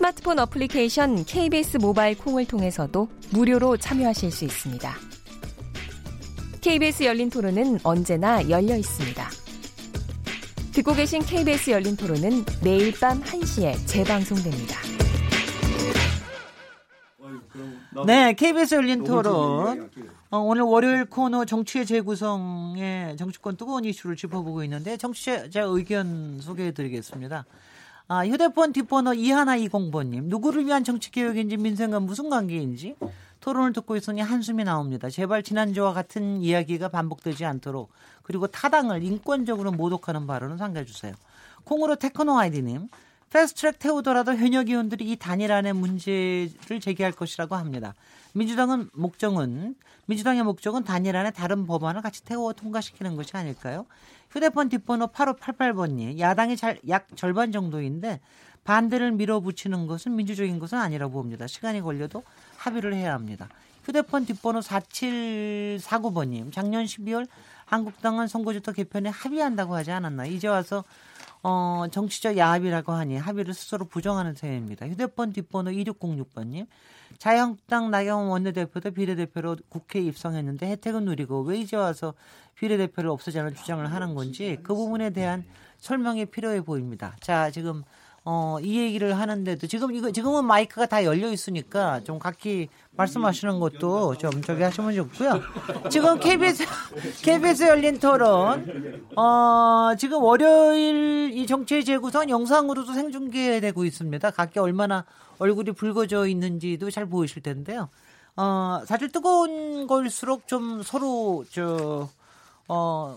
스마트폰 어플리케이션 KBS 모바일 콩을 통해서도 무료로 참여하실 수 있습니다. KBS 열린 토론은 언제나 열려 있습니다. 듣고 계신 KBS 열린 토론은 매일 밤 1시에 재방송됩니다. 네, KBS 열린 토론. 어, 오늘 월요일 코너 정치의 재구성의 정치권 뜨거운 이슈를 짚어보고 있는데 정치자 의견 소개해드리겠습니다. 아, 휴대폰 뒷번호 2120번님. 누구를 위한 정치개혁인지 민생과 무슨 관계인지 토론을 듣고 있으니 한숨이 나옵니다. 제발 지난주와 같은 이야기가 반복되지 않도록 그리고 타당을 인권적으로 모독하는 발언은 삼가주세요. 콩으로 테크노 아이디님. 패스트트랙 태우더라도 현역 의원들이 이 단일 안의 문제를 제기할 것이라고 합니다. 민주당은 목적은 민주당의 목적은 단일안의 다른 법안을 같이 태워 통과시키는 것이 아닐까요? 휴대폰 뒷번호 8588번님 야당이 잘, 약 절반 정도인데 반대를 밀어붙이는 것은 민주적인 것은 아니라고 봅니다. 시간이 걸려도 합의를 해야 합니다. 휴대폰 뒷번호 4749번님 작년 12월 한국당은 선거제도 개편에 합의한다고 하지 않았나 이제 와서 어, 정치적 야합이라고 하니 합의를 스스로 부정하는 셈입니다. 휴대폰 뒷번호 2606번님. 자유한국당 나경원 원내대표도 비례대표로 국회에 입성했는데 혜택은 누리고 왜 이제 와서 비례대표를 없애자는 주장을 하는 건지 그 부분에 대한 설명이 필요해 보입니다. 자, 지금 어, 이 얘기를 하는데도 지금 이거 지금은 마이크가 다 열려 있으니까 좀 각기 말씀하시는 것도 좀 저기 하시면 좋고요. 지금 KBS KBS 열린 토론 어, 지금 월요일 이 정치 재구성 영상으로도 생중계되고 있습니다. 각기 얼마나 얼굴이 붉어져 있는지도 잘 보이실 텐데요. 어, 사실 뜨거운 걸수록 좀 서로 저 어,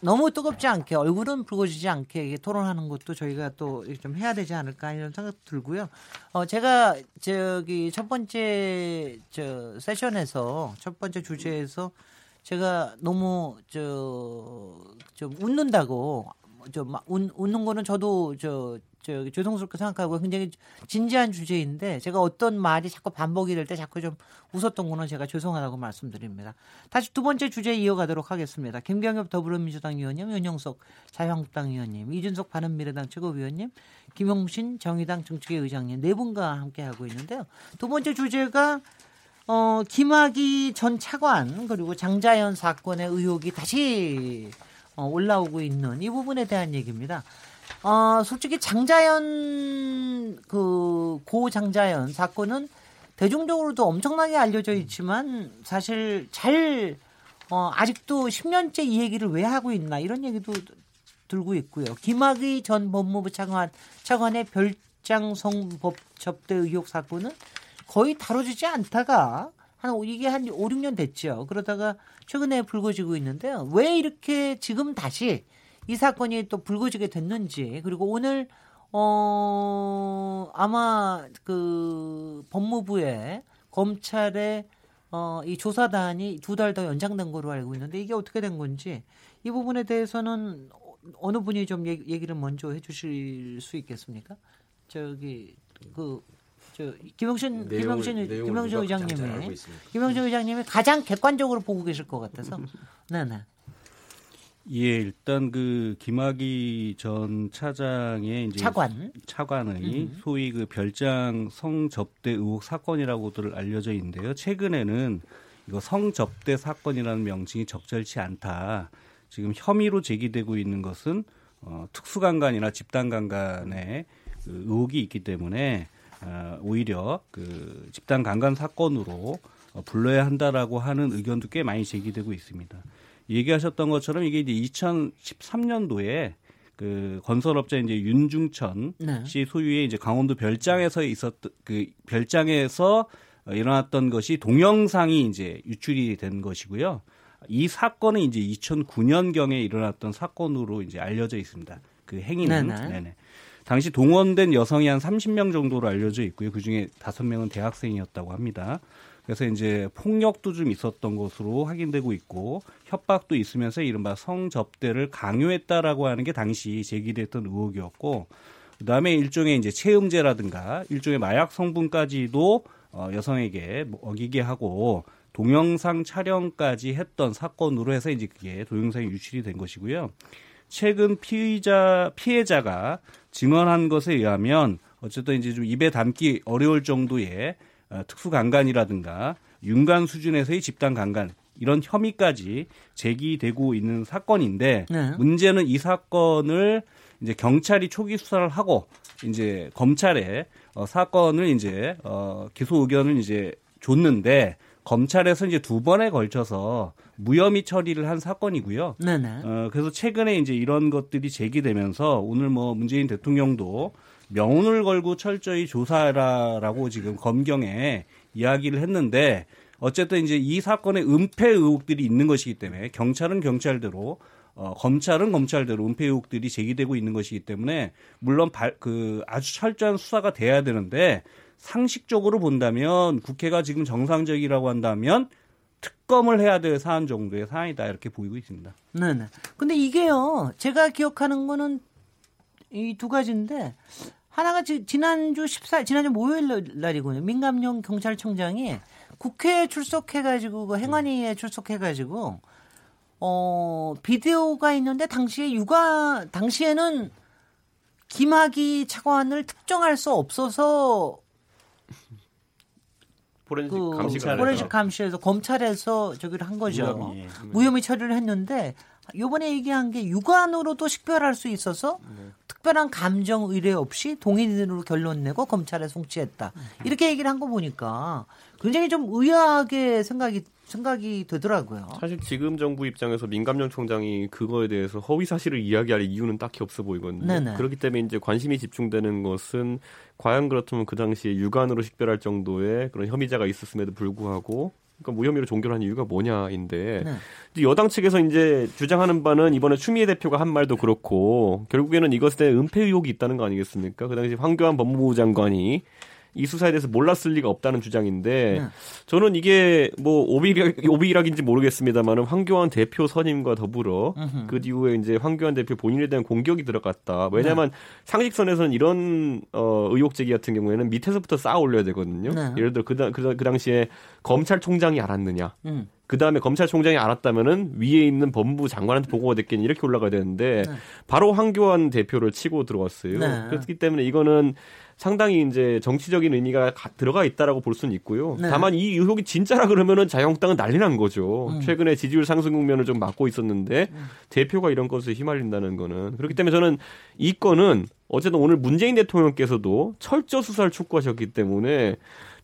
너무 뜨겁지 않게 얼굴은 붉어지지 않게 토론하는 것도 저희가 또 좀 해야 되지 않을까 이런 생각 들고요. 어, 제가 저기 첫 번째 저 세션에서 첫 번째 주제에서 제가 너무 저 좀 웃는다고 좀 웃, 웃는 거는 저도 저 저 죄송스럽게 생각하고 굉장히 진지한 주제인데 제가 어떤 말이 자꾸 반복이 될 때 자꾸 좀 웃었던 거는 제가 죄송하다고 말씀드립니다. 다시 두 번째 주제 이어가도록 하겠습니다. 김경엽 더불어민주당 의원님, 윤영석 자유한국당 의원님, 이준석 바른미래당 최고위원님, 김용신 정의당 정책위 의장님 네 분과 함께 하고 있는데요. 두 번째 주제가 어, 김학의 전 차관 그리고 장자연 사건의 의혹이 다시 어, 올라오고 있는 이 부분에 대한 얘기입니다. 어, 솔직히 장자연 그 고 장자연 사건은 대중적으로도 엄청나게 알려져 있지만 사실 잘 어, 아직도 10년째 이 얘기를 왜 하고 있나 이런 얘기도 들고 있고요. 김학의 전 법무부 차관 차관의 별장 성법 접대 의혹 사건은 거의 다뤄지지 않다가 한 이게 한 5, 6년 됐죠. 그러다가 최근에 불거지고 있는데요. 왜 이렇게 지금 다시 이 사건이 또 불거지게 됐는지 그리고 오늘 어 아마 그 법무부에 검찰의 어 이 조사단이 두 달 더 연장된 거로 알고 있는데 이게 어떻게 된 건지 이 부분에 대해서는 어느 분이 좀 얘기를 먼저 해주실 수 있겠습니까? 저기 그 저 김영신 내용을, 김영신 김영신 의장님이 김영신 의장님이 가장 객관적으로 보고 계실 것 같아서 네네. 예, 일단 그 김학의 전 차장의 이제 차관 차관의 음. 소위 그 별장 성접대 의혹 사건이라고들 알려져 있는데요. 최근에는 이거 성접대 사건이라는 명칭이 적절치 않다. 지금 혐의로 제기되고 있는 것은 어, 특수강간이나 집단강간의 그 의혹이 있기 때문에 어, 오히려 그 집단강간 사건으로 어, 불러야 한다라고 하는 의견도 꽤 많이 제기되고 있습니다. 얘기하셨던 것처럼 이게 이제 2013년도에 그 건설업자 이제 윤중천 네. 씨 소유의 이제 강원도 별장에서 있었던 그 별장에서 일어났던 것이 동영상이 이제 유출이 된 것이고요. 이 사건은 이제 2009년 경에 일어났던 사건으로 이제 알려져 있습니다. 그 행위는 네네. 네네. 당시 동원된 여성이 한 30명 정도로 알려져 있고요. 그 중에 5명은 대학생이었다고 합니다. 그래서 이제 폭력도 좀 있었던 것으로 확인되고 있고 협박도 있으면서 이른바 성접대를 강요했다라고 하는 게 당시 제기됐던 의혹이었고 그다음에 일종의 이제 체음제라든가 일종의 마약 성분까지도 어, 여성에게 먹이게 하고 동영상 촬영까지 했던 사건으로 해서 이제 그게 동영상이 유출이 된 것이고요. 최근 피의자 피해자가 증언한 것에 의하면 어쨌든 이제 좀 입에 담기 어려울 정도의 어, 특수 강간이라든가 윤간 수준에서의 집단 강간 이런 혐의까지 제기되고 있는 사건인데 네. 문제는 이 사건을 이제 경찰이 초기 수사를 하고 이제 검찰에 어, 사건을 이제 어, 기소 의견을 이제 줬는데 검찰에서 이제 두 번에 걸쳐서 무혐의 처리를 한 사건이고요. 네네. 어, 그래서 최근에 이제 이런 것들이 제기되면서 오늘 뭐 문재인 대통령도 명운을 걸고 철저히 조사라라고 지금 검경에 이야기를 했는데 어쨌든 이제 이 사건에 은폐 의혹들이 있는 것이기 때문에 경찰은 경찰대로 어, 검찰은 검찰대로 은폐 의혹들이 제기되고 있는 것이기 때문에 물론 발, 그 아주 철저한 수사가 돼야 되는데 상식적으로 본다면 국회가 지금 정상적이라고 한다면 특검을 해야 될 사안 정도의 사안이다 이렇게 보이고 있습니다. 네 네. 근데 이게요, 제가 기억하는 거는 이 두 가지인데 하나가 지난주 14, 지난주 목요일 날이군요. 민감용 경찰청장이 국회에 출석해가지고 그 행안위에 출석해가지고 어 비디오가 있는데 당시에 육아 당시에는 김학의 차관을 특정할 수 없어서 포렌식 그 감시가 포렌식 감시에서 검찰에서 저기를 한 거죠. 무혐의, 무혐의 처리를 했는데 요번에 얘기한 게 육안으로도 식별할 수 있어서 네. 특별한 감정 의뢰 없이 동의인으로 결론 내고 검찰에 송치했다. 이렇게 얘기를 한 거 보니까 굉장히 좀 의아하게 생각이 생각이 되더라고요. 사실 지금 정부 입장에서 민감령 총장이 그거에 대해서 허위 사실을 이야기할 이유는 딱히 없어 보이거든요. 네네. 그렇기 때문에 이제 관심이 집중되는 것은 과연 그렇다면 그 당시에 육안으로 식별할 정도의 그런 혐의자가 있었음에도 불구하고 그러니까 무혐의로 종결한 이유가 뭐냐인데 네. 여당 측에서 이제 주장하는 바는 이번에 추미애 대표가 한 말도 그렇고 결국에는 이것에 대한 은폐 의혹이 있다는 거 아니겠습니까? 그 당시 황교안 법무부 장관이 이 수사에 대해서 몰랐을 리가 없다는 주장인데 네. 저는 이게 뭐 오비락, 오비락인지 모르겠습니다만은 황교안 대표 선임과 더불어 으흠. 그 이후에 이제 황교안 대표 본인에 대한 공격이 들어갔다. 왜냐하면 네. 상식선에서는 이런 어, 의혹 제기 같은 경우에는 밑에서부터 쌓아 올려야 되거든요. 네. 예를 들어 그, 그, 그 당시에 검찰총장이 알았느냐. 음. 그 다음에 검찰총장이 알았다면은 위에 있는 법무부 장관한테 보고가 됐겠니 이렇게 올라가야 되는데 네. 바로 황교안 대표를 치고 들어왔어요. 네. 그렇기 때문에 이거는 상당히 이제 정치적인 의미가 가, 들어가 있다라고 볼 수는 있고요. 네. 다만 이 의혹이 진짜라 그러면은 자유한국당은 난리 난 거죠. 음. 최근에 지지율 상승 국면을 좀 막고 있었는데 음. 대표가 이런 것에 휘말린다는 거는 그렇기 때문에 저는 이 건은 어쨌든 오늘 문재인 대통령께서도 철저 수사를 촉구하셨기 때문에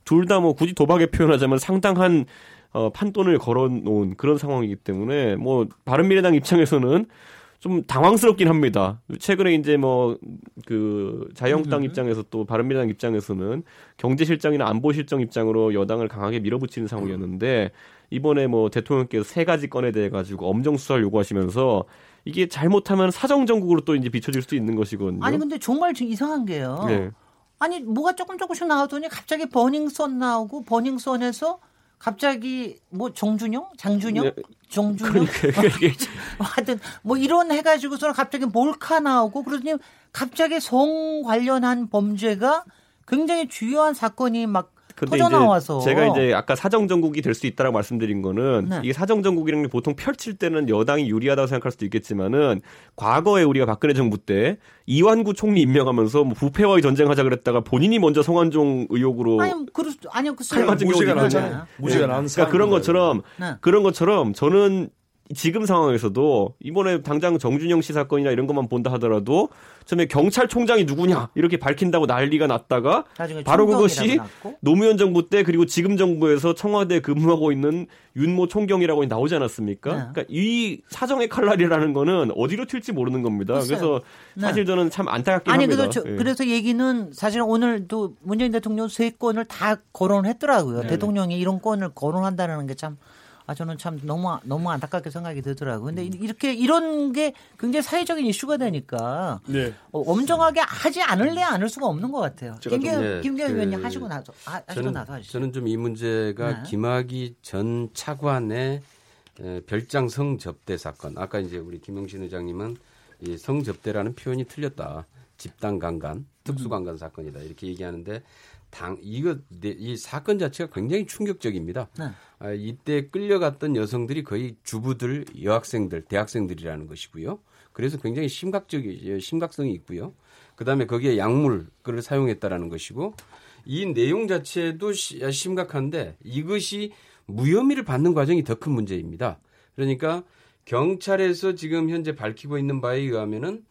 둘 다 뭐 굳이 도박에 표현하자면 상당한 어, 판돈을 걸어놓은 그런 상황이기 때문에 뭐 바른미래당 입장에서는 좀 당황스럽긴 합니다. 최근에 이제 뭐 그 자유한국당 음. 입장에서 또 바른미래당 입장에서는 경제실정이나 안보실정 입장으로 여당을 강하게 밀어붙이는 상황이었는데 이번에 뭐 대통령께서 세 가지 건에 대해 가지고 엄정 수사를 요구하시면서 이게 잘못하면 사정 정국으로 또 이제 비춰질 수 있는 것이거든요. 아니 근데 정말 이상한 게요. 네. 아니 뭐가 조금 조금씩 나오더니 갑자기 버닝썬 나오고 버닝썬에서 갑자기 뭐 정준영, 장준영, 네. 정준영, 하여튼 뭐 이런 해가지고서 갑자기 몰카 나오고 그러더니 갑자기 성 관련한 범죄가 굉장히 주요한 사건이 막 터져 나와서 제가 이제 아까 사정 정국이 될 수 있다라고 말씀드린 거는 네. 이게 사정 정국이라는 게 보통 펼칠 때는 여당이 유리하다고 생각할 수도 있겠지만은 과거에 우리가 박근혜 정부 때 이완구 총리 임명하면서 뭐 부패와의 전쟁하자 그랬다가 본인이 먼저 성완종 의혹으로 아니 그럴 아니요 그 무죄가 나잖아요. 무죄가 난 그러니까 그런 것처럼 네. 그런 것처럼 저는 지금 상황에서도 이번에 당장 정준영 씨 사건이나 이런 것만 본다 하더라도 처음에 경찰총장이 누구냐 이렇게 밝힌다고 난리가 났다가 바로 그것이? 노무현 정부 때 그리고 지금 정부에서 청와대 근무하고 있는 윤모 총경이라고 나오지 않았습니까? 네. 그러니까 이 사정의 칼날이라는 거는 어디로 튈지 모르는 겁니다. 글쎄요. 그래서 네. 사실 저는 참 안타깝긴 아니, 합니다. 그래서, 예. 그래서 얘기는 사실 오늘도 문재인 대통령 세 건을 다 거론했더라고요. 네. 대통령이 이런 건을 거론한다는 게 참 아 저는 참 너무 너무 안타깝게 생각이 들더라고요. 근데 음. 이렇게 이런 게 굉장히 사회적인 이슈가 되니까 네. 어, 엄정하게 하지 않을래 않을 수가 없는 것 같아요. 김경 네, 김경 그, 의원님 하시고 나서 하, 시고 저는, 나서 하시죠. 저는 좀 이 문제가 네. 김학의 전 차관의 별장 성접대 사건. 아까 이제 우리 김영신 의장님은 이 성접대라는 표현이 틀렸다. 집단 강간, 특수 강간 사건이다 이렇게 얘기하는데 당 이거 이 사건 자체가 굉장히 충격적입니다. 네. 아, 이때 끌려갔던 여성들이 거의 주부들, 여학생들, 대학생들이라는 것이고요. 그래서 굉장히 심각적이 심각성이 있고요. 그다음에 거기에 약물을 사용했다라는 것이고 이 내용 자체도 심각한데 이것이 무혐의를 받는 과정이 더 큰 문제입니다. 그러니까 경찰에서 지금 현재 밝히고 있는 바에 의하면은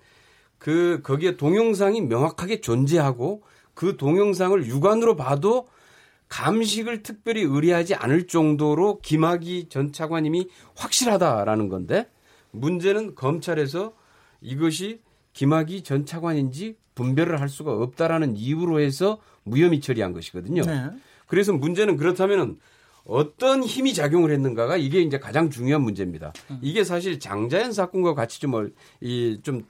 그 거기에 동영상이 명확하게 존재하고 그 동영상을 육안으로 봐도 감식을 특별히 의뢰하지 않을 정도로 김학의 전 차관님이 확실하다라는 건데 문제는 검찰에서 이것이 김학의 전 차관인지 분별을 할 수가 없다라는 이유로 해서 무혐의 처리한 것이거든요. 네. 그래서 문제는 그렇다면은 어떤 힘이 작용을 했는가가 이게 이제 가장 중요한 문제입니다. 음. 이게 사실 장자연 사건과 같이 좀 이좀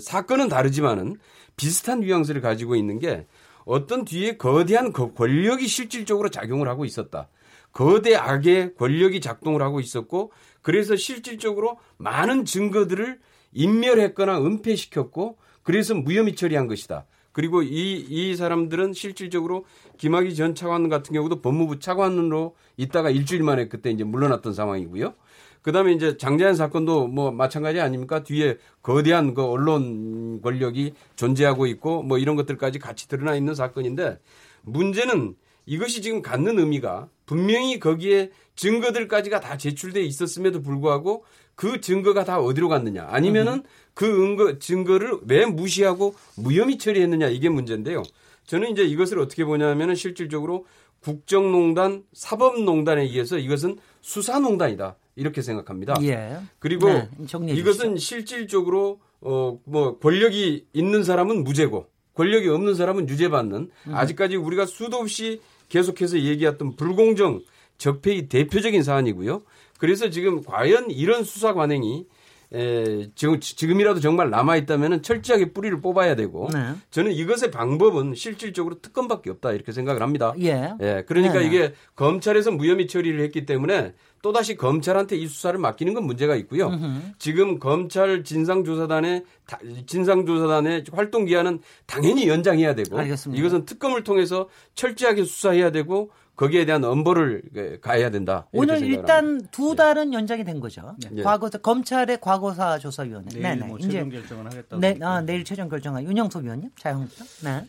사건은 다르지만은 비슷한 뉘앙스를 가지고 있는 게 어떤 뒤에 거대한 권력이 실질적으로 작용을 하고 있었다. 거대 악의 권력이 작동을 하고 있었고 그래서 실질적으로 많은 증거들을 인멸했거나 은폐시켰고 그래서 무혐의 처리한 것이다. 그리고 이, 이 사람들은 실질적으로 김학의 전 차관 같은 경우도 법무부 차관으로 있다가 일주일 만에 그때 이제 물러났던 상황이고요. 그다음에 이제 장자연 사건도 뭐 마찬가지 아닙니까? 뒤에 거대한 그 언론 권력이 존재하고 있고 뭐 이런 것들까지 같이 드러나 있는 사건인데 문제는 이것이 지금 갖는 의미가 분명히 거기에 증거들까지가 다 제출돼 있었음에도 불구하고 그 증거가 다 어디로 갔느냐 아니면은 그 은거, 증거를 왜 무시하고 무혐의 처리했느냐 이게 문제인데요. 저는 이제 이것을 어떻게 보냐면은 실질적으로 국정농단, 사법농단에 의해서 이것은 수사농단이다. 이렇게 생각합니다. 예. 그리고 네, 이것은 실질적으로 어 뭐 권력이 있는 사람은 무죄고 권력이 없는 사람은 유죄받는 음. 아직까지 우리가 수도 없이 계속해서 얘기했던 불공정 적폐의 대표적인 사안이고요. 그래서 지금 과연 이런 수사 관행이 에, 지금 지금이라도 정말 남아 있다면은 철저하게 뿌리를 뽑아야 되고 네. 저는 이것의 방법은 실질적으로 특검밖에 없다 이렇게 생각을 합니다. 예. 예 그러니까 네, 네. 이게 검찰에서 무혐의 처리를 했기 때문에 또다시 검찰한테 이 수사를 맡기는 건 문제가 있고요. 으흠. 지금 검찰 진상조사단의 진상조사단의 활동 기한은 당연히 연장해야 되고 알겠습니다. 이것은 특검을 통해서 철저하게 수사해야 되고 거기에 대한 엄벌을 가해야 된다. 오늘 일단 두 달은 연장이 된 거죠. 네. 과거 검찰의 과거사 조사위원회. 내일 네네. 뭐 최종 결정을 하겠다. 네, 아, 내일 최종 결정할 윤영석 위원님, 자영업자. 네.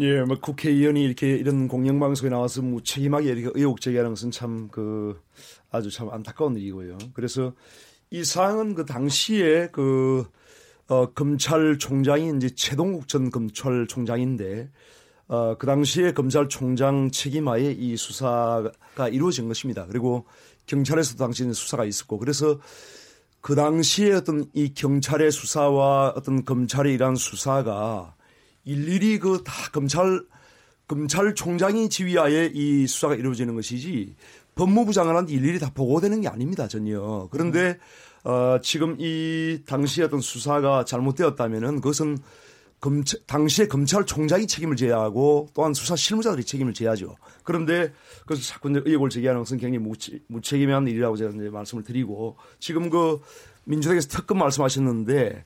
예, 뭐 국회의원이 이렇게 이런 공영방송에 나와서 무책임하게 이렇게 의혹 제기하는 것은 참 그 아주 참 안타까운 일이고요. 그래서 이 사항은 그 당시에 그 어, 검찰총장이 이제 최동국 전 검찰총장인데 어, 그 당시에 검찰총장 책임하에 이 수사가 이루어진 것입니다. 그리고 경찰에서도 당시에 수사가 있었고 그래서 그 당시에 어떤 이 경찰의 수사와 어떤 검찰의 이러한 수사가 일일이 그 다 검찰 검찰총장이 지휘하에 이 수사가 이루어지는 것이지 법무부 장관한테 일일이 다 보고되는 게 아닙니다 전혀. 그런데 어, 지금 이 당시에 어떤 수사가 잘못되었다면은 그것은 검찰, 당시에 검찰총장이 책임을 져야 하고 또한 수사 실무자들이 책임을 져야죠. 그런데 그래서 자꾸 이제 의혹을 제기하는 것은 굉장히 무책, 무책임한 일이라고 제가 이제 말씀을 드리고 지금 그 민주당에서 특검 말씀하셨는데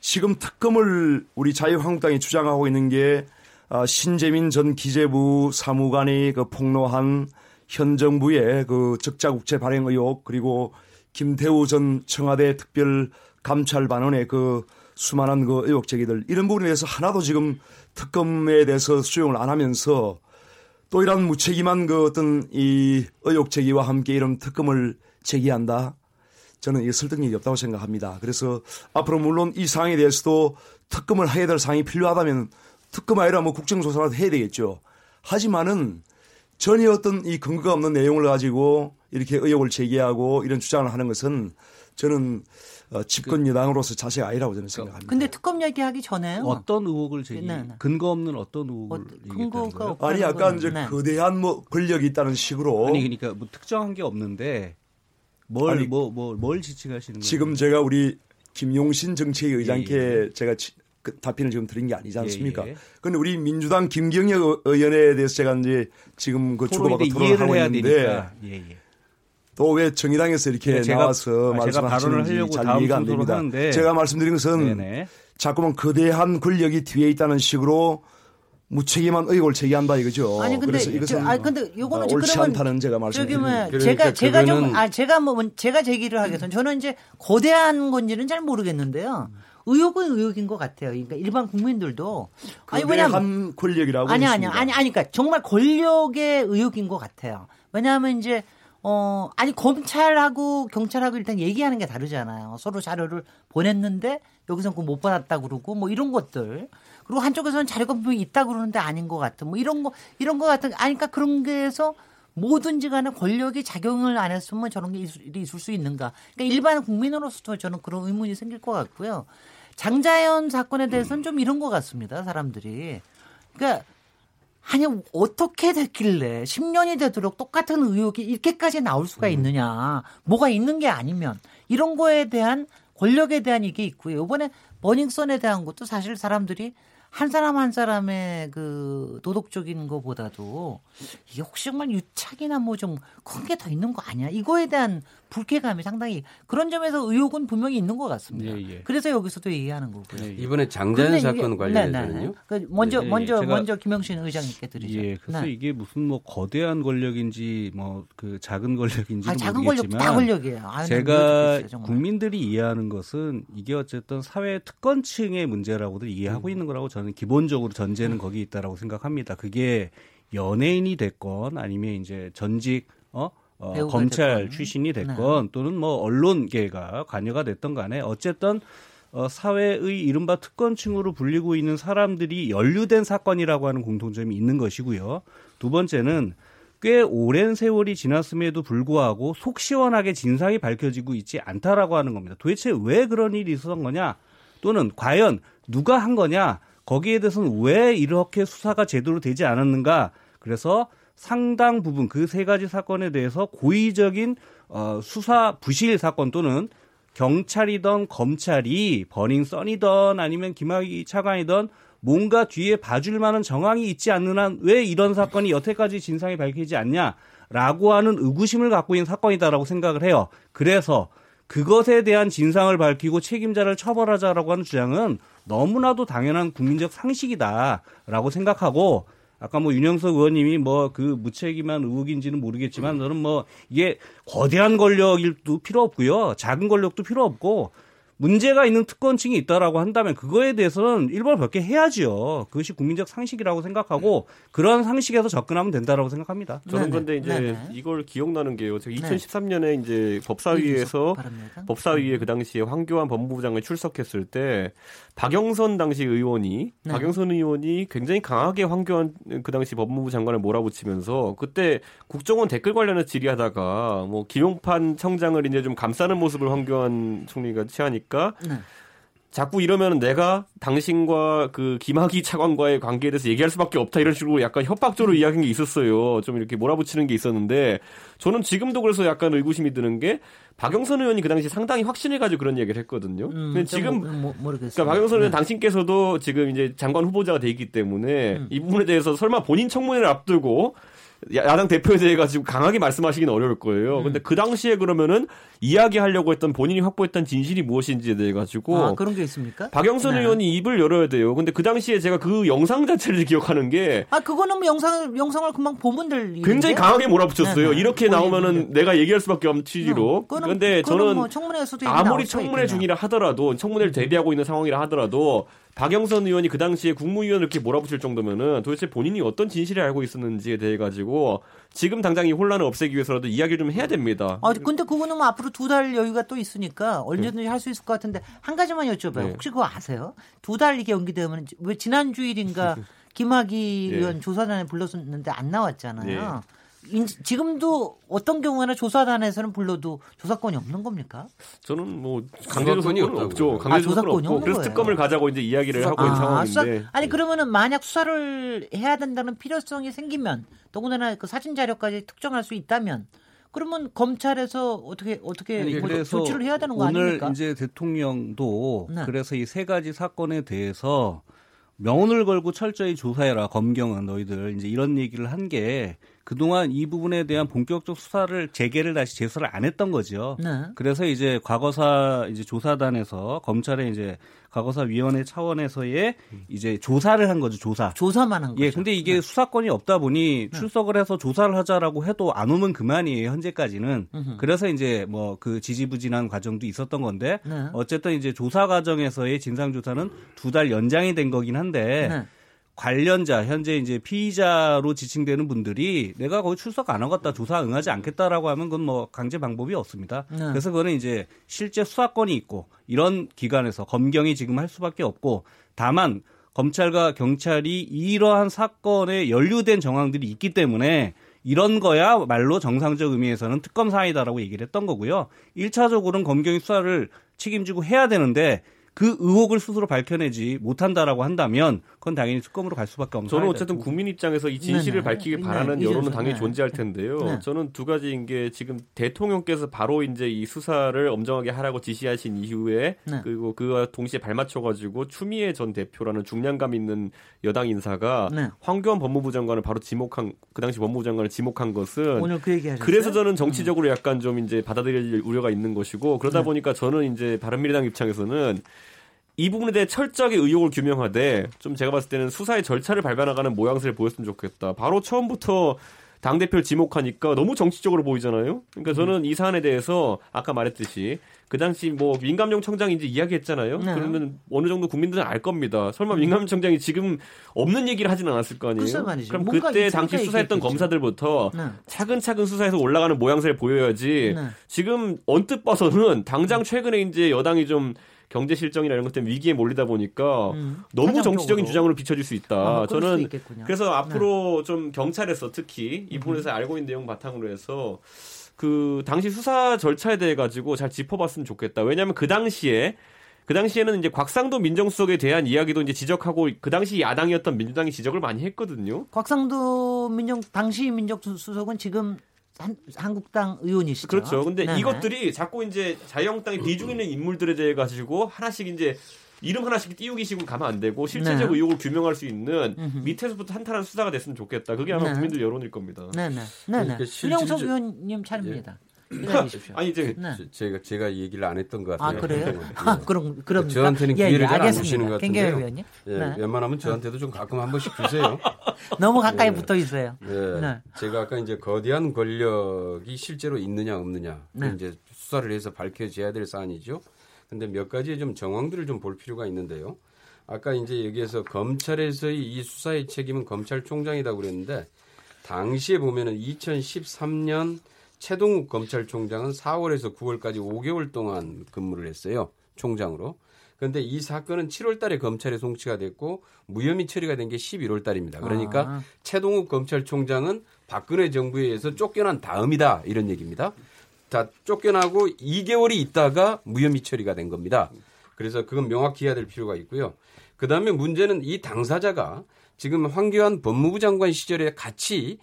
지금 특검을 우리 자유한국당이 주장하고 있는 게 아, 신재민 전 기재부 사무관이 그 폭로한 현 정부의 그 적자국채 발행 의혹 그리고 김태우 전 청와대 특별 감찰반원의 그 수많은 그 의혹 제기들 이런 부분에 대해서 하나도 지금 특검에 대해서 수용을 안 하면서 또 이런 무책임한 그 어떤 이 의혹 제기와 함께 이런 특검을 제기한다. 저는 이게 설득력이 없다고 생각합니다. 그래서 앞으로 물론 이 사항에 대해서도 특검을 해야 될 사항이 필요하다면 특검 아니라 뭐 국정조사라도 해야 되겠죠. 하지만은 전혀 어떤 이 근거가 없는 내용을 가지고 이렇게 의혹을 제기하고 이런 주장을 하는 것은 저는 어, 집권 여당으로서 자세가 아니라고 저는 생각합니다. 근데 특검 얘기하기 전에 어떤 의혹을 제기 네, 네. 근거 없는 어떤 의혹을 어, 근거가 아니 약간 이제 네. 거대한 뭐 권력이 있다는 식으로 아니 그러니까 뭐 특정한 게 없는데 뭘뭐뭐뭘 지칭하시는 거예요? 지금 제가 우리 김용신 정책위 의장께 예, 예. 제가 그 답변을 지금 드린 게 아니지 않습니까? 그런데 예, 예. 우리 민주당 김경혁 의원에 대해서 제가 이제 지금 그 주고받고 토론을 하고 있는데 예, 예. 또 왜 정의당에서 이렇게 제가, 나와서 아, 말씀하시는지 잘 이해가 안 됩니다. 하는데. 제가 말씀드린 것은 네네. 자꾸만 거대한 권력이 뒤에 있다는 식으로 무책임한 의혹을 제기한다 이거죠. 아니 근데 그래서 이것은 저, 아니 근데 요거는 옳지 그러면 않다는 제가 말씀드립니다. 뭐 제가 제가 좀아 제가 뭐 제가 제기를 하겠습니다. 저는 이제 거대한 건지는 잘 모르겠는데요. 의혹은 의혹인 것 같아요. 그러니까 일반 국민들도 아니 왜냐면 권력이라고 아니 아니 아니 아니 그러니까 정말 권력의 의혹인 것 같아요. 왜냐하면 이제 어 아니 검찰하고 경찰하고 일단 얘기하는 게 다르잖아요. 서로 자료를 보냈는데 여기서 그못 받았다 그러고 뭐 이런 것들 그리고 한쪽에서는 자료가 분명히 있다 그러는데 아닌 것 같은 뭐 이런 거 이런 거 같은 아니까 그러니까 그런 게해서 뭐든지 간에 권력이 작용을 안 했으면 저런 게 있을, 있을 수 있는가. 그러니까 일반 국민으로서도 저는 그런 의문이 생길 것 같고요. 장자연 사건에 대해서는 좀 이런 것 같습니다. 사람들이. 그러니까 아니 어떻게 됐길래 10년이 되도록 똑같은 의혹이 이렇게까지 나올 수가 있느냐. 뭐가 있는 게 아니면 이런 거에 대한 권력에 대한 이게 있고요. 이번에 버닝썬에 대한 것도 사실 사람들이 한 사람 한 사람의 그 도덕적인 것보다도 이게 혹시 정말 유착이나 뭐 좀 큰 게 더 있는 거 아니야? 이거에 대한 불쾌감이 상당히 그런 점에서 의혹은 분명히 있는 것 같습니다. 예, 예. 그래서 여기서도 얘기하는 거고요. 예, 예. 이번에 장자연 사건 관련해서는요. 네, 네. 그 먼저 네, 먼저 먼저 김영신 의장님께 드리죠. 예, 그래서 네. 이게 무슨 뭐 거대한 권력인지 뭐 그 작은 권력인지 아, 작은 모르겠지만 다 권력이에요. 아, 제가 국민들이 이해하는 것은 이게 어쨌든 사회 특권층의 문제라고들 이해하고 음. 있는 거라고 저는 기본적으로 전제는 거기 있다라고 생각합니다. 그게 연예인이 됐건 아니면 이제 전직 어 어, 검찰 됐건. 출신이 됐건 네. 또는 뭐 언론계가 관여가 됐던 간에 어쨌든 어, 사회의 이른바 특권층으로 불리고 있는 사람들이 연루된 사건이라고 하는 공통점이 있는 것이고요. 두 번째는 꽤 오랜 세월이 지났음에도 불구하고 속 시원하게 진상이 밝혀지고 있지 않다라고 하는 겁니다. 도대체 왜 그런 일이 있었던 거냐? 또는 과연 누가 한 거냐? 거기에 대해서는 왜 이렇게 수사가 제대로 되지 않았는가? 그래서 상당 부분 그 세 가지 사건에 대해서 고의적인 어, 수사 부실 사건 또는 경찰이던 검찰이 버닝썬이던 아니면 김학의 차관이던 뭔가 뒤에 봐줄 만한 정황이 있지 않는 한 왜 이런 사건이 여태까지 진상이 밝히지 않냐라고 하는 의구심을 갖고 있는 사건이다라고 생각을 해요. 그래서 그것에 대한 진상을 밝히고 책임자를 처벌하자라고 하는 주장은 너무나도 당연한 국민적 상식이다라고 생각하고 아까 뭐 윤영석 의원님이 뭐 그 무책임한 의혹인지는 모르겠지만 저는 뭐 이게 거대한 권력일도 필요 없고요. 작은 권력도 필요 없고 문제가 있는 특권층이 있다라고 한다면 그거에 대해서는 일벌 벗게 해야지요. 그것이 국민적 상식이라고 생각하고 그런 상식에서 접근하면 된다라고 생각합니다. 저는 그런데 이제 네네. 이걸 기억나는 게요. 제가 2013년에 이제 법사위에서 법사위에 그 당시에 황교안 법무부장을 출석했을 때 박영선 당시 의원이 네. 박영선 의원이 굉장히 강하게 황교안 그 당시 법무부 장관을 몰아붙이면서 그때 국정원 댓글 관련해서 질의하다가 뭐 김용판 청장을 이제 좀 감싸는 모습을 황교안 총리가 취하니까 보니까 네. 자꾸 이러면 내가 당신과 그 김학의 차관과의 관계에 대해서 얘기할 수밖에 없다 이런 식으로 약간 협박적으로 음. 이야기한 게 있었어요. 좀 이렇게 몰아붙이는 게 있었는데 저는 지금도 그래서 약간 의구심이 드는 게 박영선 의원이 그 당시 상당히 확신해가지고 그런 얘기를 했거든요. 음, 근데 지금 뭐, 뭐, 그러니까 박영선 의원 네. 당신께서도 지금 이제 장관 후보자가 돼 있기 때문에 음. 이 부분에 대해서 설마 본인 청문회를 앞두고 야당 대표에 대해 가지고 강하게 말씀하시기는 어려울 거예요. 음. 근데 그 당시에 그러면은 이야기하려고 했던 본인이 확보했던 진실이 무엇인지에 대해 가지고 아, 그런 게 있습니까? 박영선 네. 의원이 입을 열어야 돼요. 근데 그 당시에 제가 그 영상 자체를 기억하는 게 아, 그거는 뭐 영상 영상을 금방 될 굉장히 강하게 몰아붙였어요. 네네. 이렇게 나오면은 내가 얘기할 수밖에 없는 취지로. 어, 그런데 저는 뭐 청문회에서도 아무리 청문회 중이라 하더라도 청문회를 대비하고 있는 상황이라 하더라도 박영선 의원이 그 당시에 국무위원을 이렇게 몰아붙일 정도면은 도대체 본인이 어떤 진실을 알고 있었는지에 대해 가지고 지금 당장 이 혼란을 없애기 위해서라도 이야기를 좀 해야 됩니다. 아 근데 그거는 뭐 앞으로 두 달 여유가 또 있으니까 언제든지 네. 할수 있을 것 같은데 한 가지만 여쭤봐요. 네. 혹시 그거 아세요? 두 달 이게 연기되면 왜 지난 주일인가 김학의 네. 의원 조사단에 불렀었는데 안 나왔잖아요. 네. 지금도 어떤 경우에나 조사단에서는 불러도 조사권이 없는 겁니까? 저는 뭐 강제 조사권이 없죠. 강제 아, 조사권이 없고 그래서 특검을 가자고 이제 이야기를 수사, 하고 있는 아, 상황인데. 수사, 아니 그러면은 만약 수사를 해야 된다는 필요성이 생기면 더군다나 그 사진 자료까지 특정할 수 있다면 그러면 검찰에서 어떻게 어떻게 아니, 뭐 조치를 해야 되는 거 오늘 아닙니까? 이제 대통령도 네. 그래서 이 세 가지 사건에 대해서 명운을 걸고 철저히 조사해라 검경은 너희들 이제 이런 얘기를 한게 그동안 이 부분에 대한 본격적 수사를 재개를 다시 재수를 안 했던 거죠. 네. 그래서 이제 과거사 이제 조사단에서 검찰에 이제 과거사 위원회 차원에서의 이제 조사를 한 거죠. 조사. 조사만 한 거죠. 예. 근데 이게 네. 수사권이 없다 보니 네. 출석을 해서 조사를 하자라고 해도 안 오면 그만이에요. 현재까지는. 으흠. 그래서 이제 뭐 그 지지부진한 과정도 있었던 건데 네. 어쨌든 이제 조사 과정에서의 진상 조사는 두 달 연장이 된 거긴 한데 네. 관련자 현재 이제 피의자로 지칭되는 분들이 내가 거기 출석 안 하겠다 조사 응하지 않겠다라고 하면 그건 뭐 강제 방법이 없습니다. 네. 그래서 그거는 이제 실제 수사권이 있고 이런 기관에서 검경이 지금 할 수밖에 없고 다만 검찰과 경찰이 이러한 사건에 연루된 정황들이 있기 때문에 이런 거야 말로 정상적 의미에서는 특검 사이다라고 얘기를 했던 거고요. 1차적으로는 검경이 수사를 책임지고 해야 되는데 그 의혹을 스스로 밝혀내지 못한다라고 한다면 그건 당연히 특검으로 갈 수밖에 없는 저는 어쨌든 국민 입장에서 이 진실을 네네. 밝히길 바라는 네, 여론은 당연히 네. 존재할 텐데요. 네. 저는 두 가지인 게 지금 대통령께서 바로 이제 이 수사를 엄정하게 하라고 지시하신 이후에 네. 그리고 그와 동시에 발맞춰 가지고 추미애 전 대표라는 중량감 있는 여당 인사가 네. 황교안 법무부 장관을 바로 지목한 그 당시 법무부 장관을 지목한 것은 오늘 그 얘기 하셨어요? 그래서 저는 정치적으로 약간 좀 이제 받아들일 우려가 있는 것이고 그러다 네. 보니까 저는 이제 바른미래당 입장에서는 이 부분에 대해 철저하게 의혹을 규명하되 좀 제가 봤을 때는 수사의 절차를 밟아나가는 모양새를 보였으면 좋겠다. 바로 처음부터 당 대표를 지목하니까 너무 정치적으로 보이잖아요. 그러니까 저는 음. 이 사안에 대해서 아까 말했듯이 그 당시 뭐 민감용 청장인지 이야기했잖아요. 네. 그러면 어느 정도 국민들은 알 겁니다. 설마 음. 민감용 청장이 지금 없는 얘기를 하지는 않았을 거 아니에요. 그럼 그때 당시 수사했던 검사들부터 네. 차근차근 수사해서 올라가는 모양새를 보여야지. 네. 지금 언뜻 봐서는 당장 최근에 이제 여당이 좀 경제 실정이나 이런 것 때문에 위기에 몰리다 보니까 음, 너무 정치적인 주장으로 비춰질 수 있다. 아, 저는 그래서 앞으로 네. 좀 경찰에서 특히 이 부분에서 음. 알고 있는 내용 바탕으로 해서 그 당시 수사 절차에 대해 가지고 잘 짚어봤으면 좋겠다. 왜냐하면 그 당시에 그 당시에는 이제 곽상도 민정수석에 대한 이야기도 이제 지적하고 그 당시 야당이었던 민주당이 지적을 많이 했거든요. 곽상도 민정 당시 민정수석은 지금 한, 한국당 의원이시죠. 그렇죠. 근데 네네. 이것들이 자꾸 이제 자유한국당의 비중 있는 인물들에 대해 가지고 하나씩 이제 이름 하나씩 띄우기 식으로 가면 안 되고 실체적 네. 의혹을 규명할 수 있는 음흠. 밑에서부터 한탄한 수사가 됐으면 좋겠다. 그게 아마 네. 국민들 여론일 겁니다. 네네. 네네. 그러니까 의원님 차례입니다. 예. 아니 이제 네. 제가 제가 얘기를 안 했던 것 같아요. 아 그래요? 네. 아, 그럼 그럼 저한테는 기회를 예, 예, 잘 안 주시는 것 같은데요. 의원님? 예, 네. 웬만하면 저한테도 좀 가끔 한 번씩 주세요. 너무 가까이 예. 붙어 있어요. 예. 네. 제가 아까 이제 거대한 권력이 실제로 있느냐 없느냐 네. 이제 수사를 해서 밝혀져야 될 사안이죠. 근데 몇 가지의 좀 정황들을 좀 볼 필요가 있는데요. 아까 이제 여기에서 검찰에서의 이 수사의 책임은 검찰총장이라고 그랬는데 당시에 보면은 2013년 최동욱 검찰총장은 4월에서 9월까지 5개월 동안 근무를 했어요. 총장으로. 그런데 이 사건은 7월 달에 검찰에 송치가 됐고 무혐의 처리가 된 게 11월 달입니다. 그러니까 아. 최동욱 검찰총장은 박근혜 정부에 의해서 쫓겨난 다음이다. 이런 얘기입니다. 다 쫓겨나고 2개월이 있다가 무혐의 처리가 된 겁니다. 그래서 그건 명확히 해야 될 필요가 있고요. 그 다음에 문제는 이 당사자가 지금 황교안 법무부 장관 시절에 같이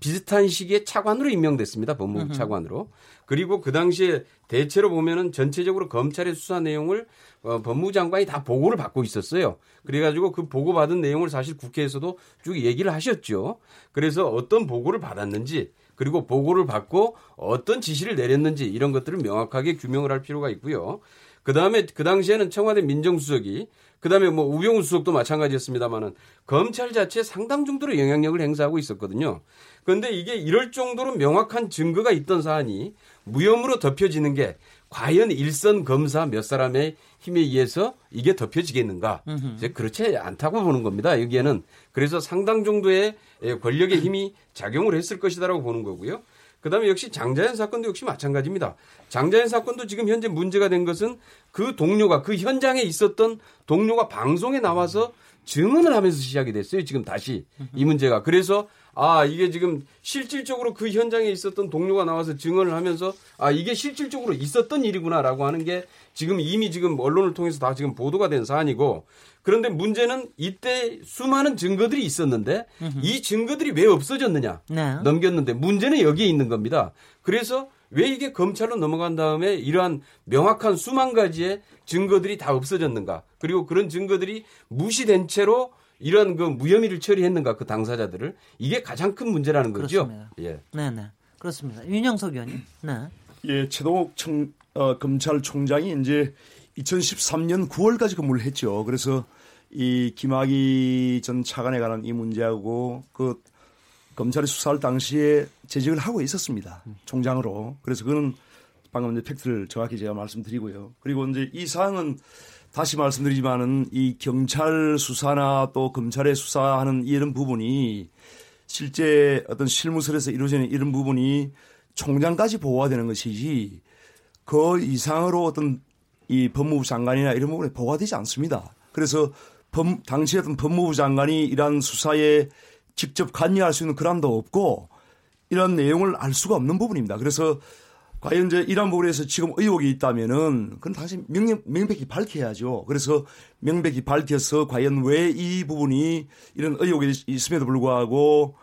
비슷한 시기에 차관으로 임명됐습니다. 법무부 차관으로. 그리고 그 당시에 대체로 보면은 전체적으로 검찰의 수사 내용을 어, 법무부 장관이 다 보고를 받고 있었어요. 그래가지고 그 보고 받은 내용을 사실 국회에서도 쭉 얘기를 하셨죠. 그래서 어떤 보고를 받았는지 그리고 보고를 받고 어떤 지시를 내렸는지 이런 것들을 명확하게 규명을 할 필요가 있고요. 그 다음에 그 당시에는 청와대 민정수석이 그 다음에 뭐 우병우 수석도 마찬가지였습니다만은 검찰 자체에 상당 정도로 영향력을 행사하고 있었거든요. 그런데 이게 이럴 정도로 명확한 증거가 있던 사안이 무혐의로 덮여지는 게 과연 일선 검사 몇 사람의 힘에 의해서 이게 덮여지겠는가? 이제 그렇지 않다고 보는 겁니다. 여기에는 그래서 상당 정도의 권력의 힘이 작용을 했을 것이다라고 보는 거고요. 그다음에 역시 장자연 사건도 역시 마찬가지입니다. 장자연 사건도 지금 현재 문제가 된 것은 그 동료가 그 현장에 있었던 동료가 방송에 나와서 증언을 하면서 시작이 됐어요. 지금 다시 이 문제가. 그래서 아, 이게 지금 실질적으로 그 현장에 있었던 동료가 나와서 증언을 하면서 아, 이게 실질적으로 있었던 일이구나라고 하는 게 지금 이미 지금 언론을 통해서 다 지금 보도가 된 사안이고 그런데 문제는 이때 수많은 증거들이 있었는데 이 증거들이 왜 없어졌느냐 네. 넘겼는데 문제는 여기에 있는 겁니다. 그래서 왜 이게 검찰로 넘어간 다음에 이러한 명확한 수만 가지의 증거들이 다 없어졌는가? 그리고 그런 증거들이 무시된 채로 이런 그 무혐의를 처리했는가 그 당사자들을 이게 가장 큰 문제라는 거죠. 그렇습니다. 예. 네, 네. 그렇습니다. 윤영석 의원님. 네. 예, 최동욱 청, 어, 검찰총장이 이제 2013년 9월까지 근무를 했죠. 그래서 이 김학의 전 차관에 관한 이 문제하고 그 검찰이 수사할 당시에 재직을 하고 있었습니다. 총장으로. 그래서 그거는 방금 이제 팩트를 정확히 제가 말씀드리고요. 그리고 이제 이 사항은 다시 말씀드리지만은 이 경찰 수사나 또 검찰의 수사하는 이런 부분이 실제 어떤 실무설에서 이루어지는 이런 부분이 총장까지 보호가 되는 것이지 그 이상으로 어떤 이 법무부 장관이나 이런 부분에 보호가 되지 않습니다. 그래서 법, 당시 어떤 법무부 장관이 이러한 수사에 직접 관여할 수 있는 그람도 없고 이런 내용을 알 수가 없는 부분입니다. 그래서 과연 이제 이런 부분에서 지금 의혹이 있다면은 그건 당시 명, 명백히 밝혀야죠. 그래서 명백히 밝혀서 과연 왜 이 부분이 이런 의혹이 있음에도 불구하고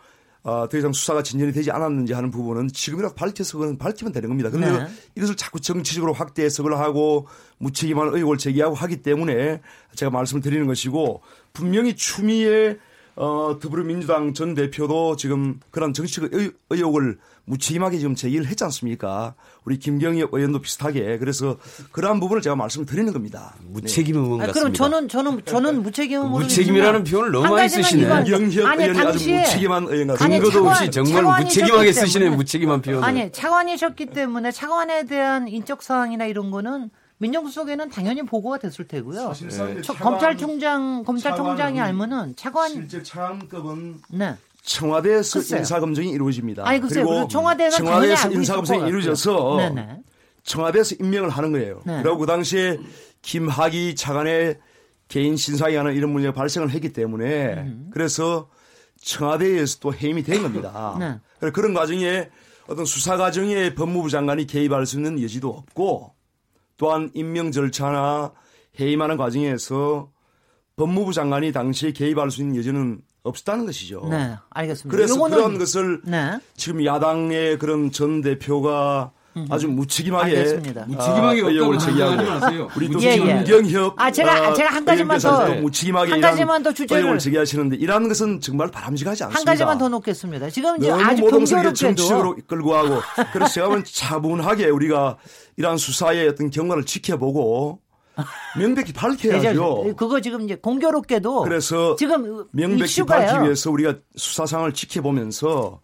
어, 더 이상 수사가 진전이 되지 않았는지 하는 부분은 지금이라도 밝혀서 그건 밝히면 되는 겁니다. 그런데 네. 이것을 자꾸 정치적으로 확대 해석을 하고 무책임한 의혹을 제기하고 하기 때문에 제가 말씀을 드리는 것이고 분명히 추미애 어, 더불어민주당 전 대표도 지금 그런 정치적 의혹을 무책임하게 지금 제기를 했지 않습니까? 우리 김경희 의원도 비슷하게 그래서 그러한 부분을 제가 말씀을 드리는 겁니다. 무책임 의원 네. 같습니다. 그럼 저는 저는 저는 무책임 의원 무책임이라는 표현을 너무 많이 쓰시네. 김경희 의원이 아주 무책임한 의원 같습니다. 근거도 없이 정말 무책임하게 쓰시네 무책임한 표현. 아니 차관이셨기 때문에 차관에 대한 인적 사항이나 이런 거는 민정수석에는 당연히 보고가 됐을 테고요. 네. 검찰총장 검찰총장이 알면은 차관 실제 차관급은 네. 청와대에서 글쎄요. 인사검증이 이루어집니다. 아니, 글쎄요. 그리고 청와대가 청와대에서 인사검증이 이루어져서 네네. 청와대에서 임명을 하는 거예요. 네. 그리고 그 당시에 김학의 차관의 개인 신상이 하는 이런 문제가 발생을 했기 때문에 음. 그래서 청와대에서 또 해임이 된 겁니다. 네. 그런 과정에 어떤 수사 과정에 법무부 장관이 개입할 수 있는 여지도 없고 또한 임명 절차나 해임하는 과정에서 법무부 장관이 당시에 개입할 수 있는 여지는 없었다는 것이죠. 네, 알겠습니다. 그래서 그런 것을 네. 지금 야당의 그런 전 대표가 아주 무책임하게 알겠습니다. 무책임하게 의혹을 제기하고 우리 또 예, 예. 김경협 아 제가 아, 제가 한 가지만 더 무책임하게 한 가지만 더 주제를 의혹을 제기하시는데 이러한 것은 정말 바람직하지 않습니다. 한 가지만 더 놓겠습니다. 지금 이제 아주 경솔하게 정치적으로 끌고 가고 그래서 제가 보면 차분하게 우리가 이러한 수사의 어떤 경과를 지켜보고 명백히 밝혀야죠. 그거 지금 이제 공교롭게도 그래서 지금 명백히 이슈가요. 밝히기 위해서 우리가 수사상을 지켜보면서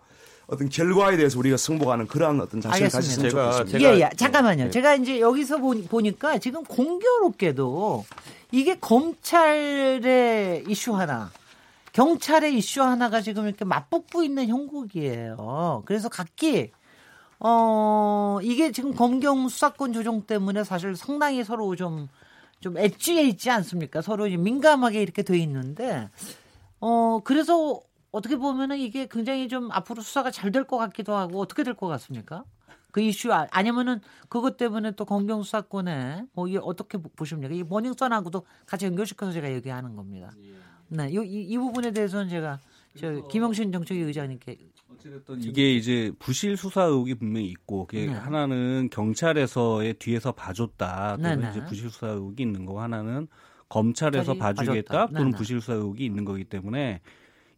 어떤 결과에 대해서 우리가 승복하는 그러한 어떤 자신을 가지면 좋겠습니다. 예, 예. 잠깐만요. 네. 제가 이제 여기서 보니까 지금 공교롭게도 이게 검찰의 이슈 하나, 경찰의 이슈 하나가 지금 이렇게 맞붙고 있는 형국이에요. 그래서 각기 어, 이게 지금 검경 수사권 조정 때문에 사실 상당히 서로 좀, 좀 엣지에 있지 않습니까? 서로 민감하게 이렇게 돼 있는데, 어, 그래서 어떻게 보면은 이게 굉장히 좀 앞으로 수사가 잘 될 것 같기도 하고 어떻게 될 것 같습니까? 그 이슈 아, 아니면은 그것 때문에 또 검경 수사권에 뭐 이게 어떻게 보십니까? 이 모닝선하고도 같이 연결시켜서 제가 얘기하는 겁니다. 네, 이, 이, 이 부분에 대해서는 제가 저 김영신 정책위 의장님께 어쨌든 이게 이제 부실 수사 의혹이 분명히 있고 그게 네. 하나는 경찰에서의 뒤에서 봐줬다 또는 네, 네. 이제 부실 수사 의혹이 있는 거고 하나는 검찰에서 봐주겠다 또는 부실 수사 의혹이 있는 거기 때문에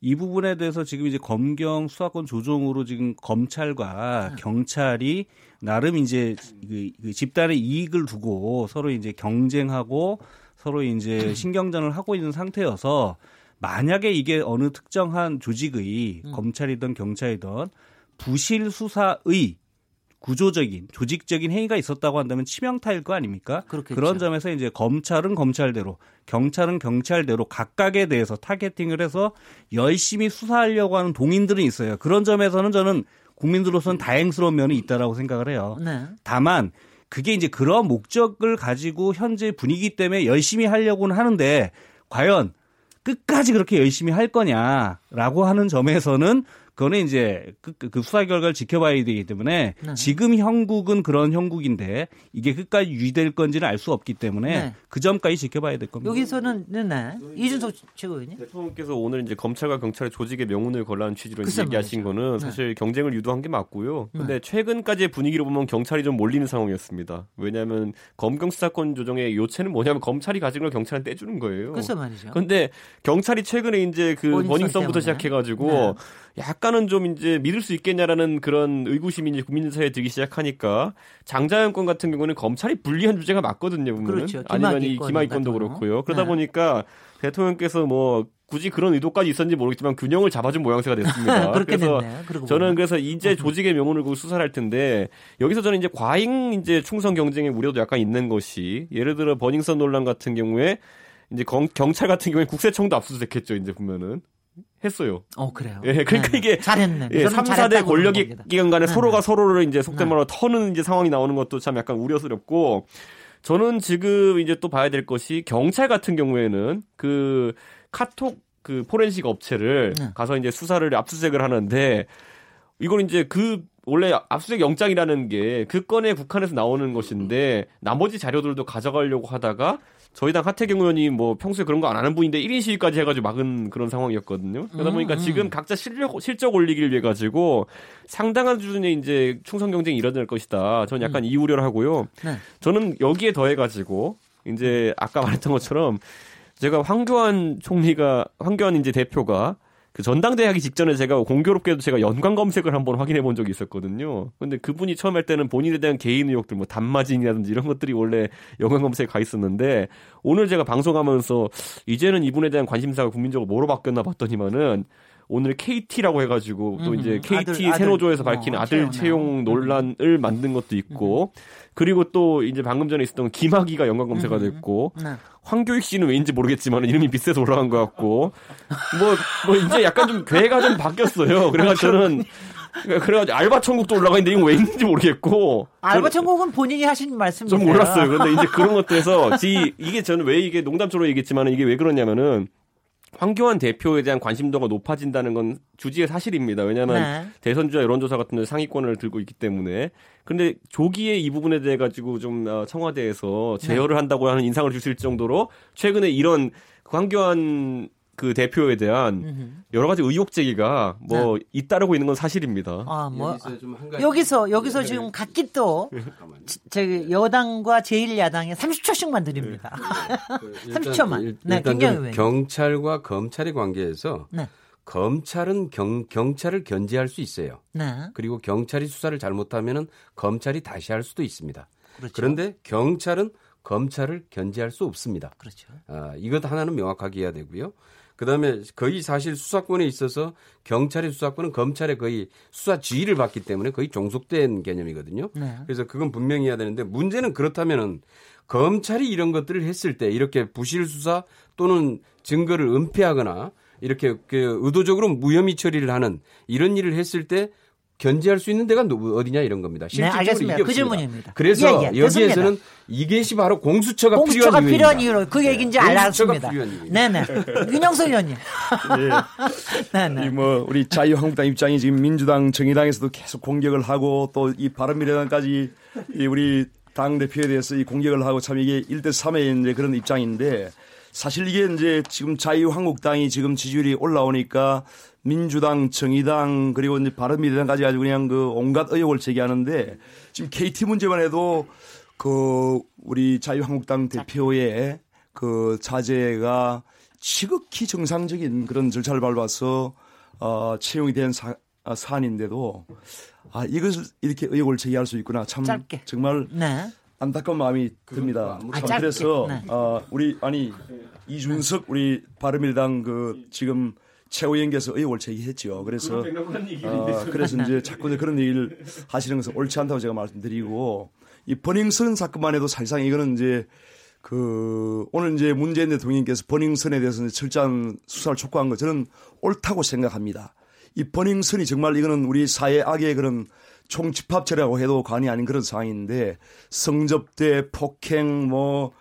이 부분에 대해서 지금 이제 검경 수사권 조정으로 지금 검찰과 네. 경찰이 나름 이제 그, 그 집단의 이익을 두고 서로 이제 경쟁하고 서로 이제 신경전을 하고 있는 상태여서 만약에 이게 어느 특정한 조직의 음. 검찰이든 경찰이든 부실 수사의 구조적인 조직적인 행위가 있었다고 한다면 치명타일 거 아닙니까? 그렇겠죠. 그런 점에서 이제 검찰은 검찰대로 경찰은 경찰대로 각각에 대해서 타겟팅을 해서 열심히 수사하려고 하는 동인들은 있어요. 그런 점에서는 저는 국민들로서는 다행스러운 면이 있다라고 생각을 해요. 네. 다만 그게 이제 그런 목적을 가지고 현재 분위기 때문에 열심히 하려고는 하는데 과연 끝까지 그렇게 열심히 할 거냐. 라고 하는 점에서는 그거는 이제 그, 그, 그 수사 결과를 지켜봐야 되기 때문에 네. 지금 형국은 그런 형국인데 이게 끝까지 유지될 건지는 알 수 없기 때문에 네. 그 점까지 지켜봐야 될 겁니다. 여기서는 네, 네. 이준석 최고위원님 대통령께서 오늘 이제 검찰과 경찰의 조직의 명운을 걸라는 취지로 얘기하신 거는 네. 사실 경쟁을 유도한 게 맞고요. 네. 근데 최근까지의 분위기로 보면 경찰이 좀 몰리는 상황이었습니다. 왜냐하면 검경 수사권 조정의 요체는 뭐냐면 검찰이 가진 걸 경찰한테 떼주는 거예요. 그래서 말이죠. 근데 경찰이 최근에 이제 그 버닝썬부터 시작해가지고 네. 약간은 좀 이제 믿을 수 있겠냐라는 그런 의구심이 이제 국민 사회에 들기 시작하니까 장자연 건 같은 경우는 검찰이 불리한 주제가 맞거든요. 보면은. 그렇죠. 아니면 이 기마이건도 그렇고요. 그러다 네. 보니까 대통령께서 뭐 굳이 그런 의도까지 있었는지 모르겠지만 균형을 잡아준 모양새가 됐습니다. 그래서 저는 그래서 이제 조직의 명운을 그 수사를 할 텐데 여기서 저는 이제 과잉 이제 충성 경쟁의 우려도 약간 있는 것이 예를 들어 버닝썬 논란 같은 경우에 이제 경찰 같은 경우에 국세청도 압수수색했죠. 이제 보면은 했어요. 어, 그래요. 예, 그러니까 네. 이게 잘했네. 예, 3, 4대 권력 기관 간에 네. 서로가 서로를 이제 속된 말로 터는 이제 상황이 나오는 것도 참 약간 우려스럽고 저는 지금 이제 또 봐야 될 것이 경찰 같은 경우에는 그 카톡 그 포렌식 업체를 네. 가서 이제 수사를 압수수색을 하는데 이걸 이제 그 원래 압수수색 영장이라는 게 그 건에 국한에서 나오는 것인데 나머지 자료들도 가져가려고 하다가 저희 당 하태경 의원이 뭐 평소에 그런 거 안 하는 분인데 1인 시위까지 해가지고 막은 그런 상황이었거든요. 그러다 보니까 음, 음. 지금 각자 실력, 실적 올리기를 위해 가지고 상당한 수준의 이제 충성 경쟁이 일어날 것이다. 저는 약간 음. 이 우려를 하고요. 네. 저는 여기에 더해가지고 이제 아까 말했던 것처럼 제가 황교안 총리가 황교안 이제 대표가 그 전당대회 하기 직전에 제가 공교롭게도 제가 연관 검색을 한번 확인해 본 적이 있었거든요. 근데 그분이 처음 할 때는 본인에 대한 개인 의혹들 뭐 단마진이라든지 이런 것들이 원래 연관 검색에 가 있었는데 오늘 제가 방송하면서 이제는 이분에 대한 관심사가 국민적으로 뭐로 바뀌었나 봤더니만은 오늘 KT라고 해가지고 또 이제 KT 아들, 세노조에서 밝힌 어, 아들 채용 논란을 만든 것도 있고 그리고 또 이제 방금 전에 있었던 김학이가 연관 검색가 됐고 네. 황교익 씨는 왠지 모르겠지만 이름이 비슷해서 올라간 것 같고 뭐뭐 뭐 이제 약간 좀 괴가 좀 바뀌었어요. 그래가지고 저는 그래가지고 알바 천국도 올라가 있는데 이건 왜 있는지 모르겠고 알바 천국은 본인이 하신 말씀이에요. 좀 몰랐어요. 근데 이제 그런 것들에서 이게 저는 왜 이게 농담처럼 얘기했지만 이게 왜 그러냐면은 황교안 대표에 대한 관심도가 높아진다는 건 주지의 사실입니다. 왜냐하면 네. 대선주자 여론조사 같은 데 상위권을 들고 있기 때문에. 근데 조기에 이 부분에 대해 가지고 좀 어, 청와대에서 제어를 네. 한다고 하는 인상을 주실 정도로 최근에 이런 황교안 그 대표에 대한 음흠. 여러 가지 의혹 제기가 뭐 네. 잇따르고 있는 건 사실입니다. 아, 뭐 여기서 여기서, 여기서 네. 지금 각기 또 저기 여당과 제1야당에 30초씩만 드립니다. 네. 30초만. 일, 네, 굉장히 경찰과 검찰의 관계에서 네. 검찰은 경, 경찰을 견제할 수 있어요. 네. 그리고 경찰이 수사를 잘못하면은 검찰이 다시 할 수도 있습니다. 그렇죠. 그런데 경찰은 검찰을 견제할 수 없습니다. 그렇죠. 아, 이것 하나는 명확하게 해야 되고요. 그다음에 거의 사실 수사권에 있어서 경찰의 수사권은 검찰의 거의 수사 지휘를 받기 때문에 거의 종속된 개념이거든요. 네. 그래서 그건 분명히 해야 되는데 문제는 그렇다면은 검찰이 이런 것들을 했을 때 이렇게 부실 수사 또는 증거를 은폐하거나 이렇게 그 의도적으로 무혐의 처리를 하는 이런 일을 했을 때 견제할 수 있는 데가 어디냐 이런 겁니다. 네, 실질적으로 네, 알겠습니다. 이게 그 질문입니다. 그래서 예, 예, 여기에서는 이것이 바로 공수처가, 공수처가 필요한, 이유로 그 네. 얘기인지 알았습니다. 네네. 윤영석 의원님. 네. 네네. 뭐 우리 자유한국당 입장이 지금 민주당, 정의당에서도 계속 공격을 하고 또 이 바른미래당까지 이 우리 당 대표에 대해서 이 공격을 하고 참 이게 1대 3의 이제 그런 입장인데 사실 이게 이제 지금 자유한국당이 지금 지지율이 올라오니까 민주당, 정의당 그리고 이제 바른미래당까지 가지고 그냥 그 온갖 의혹을 제기하는데 지금 KT 문제만 해도 그 우리 자유한국당 대표의 그 자제가 지극히 정상적인 그런 절차를 밟아서 어, 채용이 된 사, 아, 사안인데도 아 이것을 이렇게 의혹을 제기할 수 있구나 참 짧게. 정말 네. 안타까운 마음이 듭니다. 아, 참 그래서 네. 어, 우리 아니 이준석 우리 바른미래당 그 지금 최고위원께서 의혹을 제기했죠. 그래서 어, 그래서 이제 자꾸 그런 얘기를 하시는 것은 옳지 않다고 제가 말씀드리고 이 버닝썬 사건만 해도 사실상 이거는 이제 그 오늘 이제 문재인 대통령께서 버닝썬에 대해서 철저한 수사를 촉구한 것 저는 옳다고 생각합니다. 이 버닝썬이 정말 이거는 우리 사회 악의 그런 총집합체라고 해도 관이 아닌 그런 상황인데 성접대, 폭행, 뭐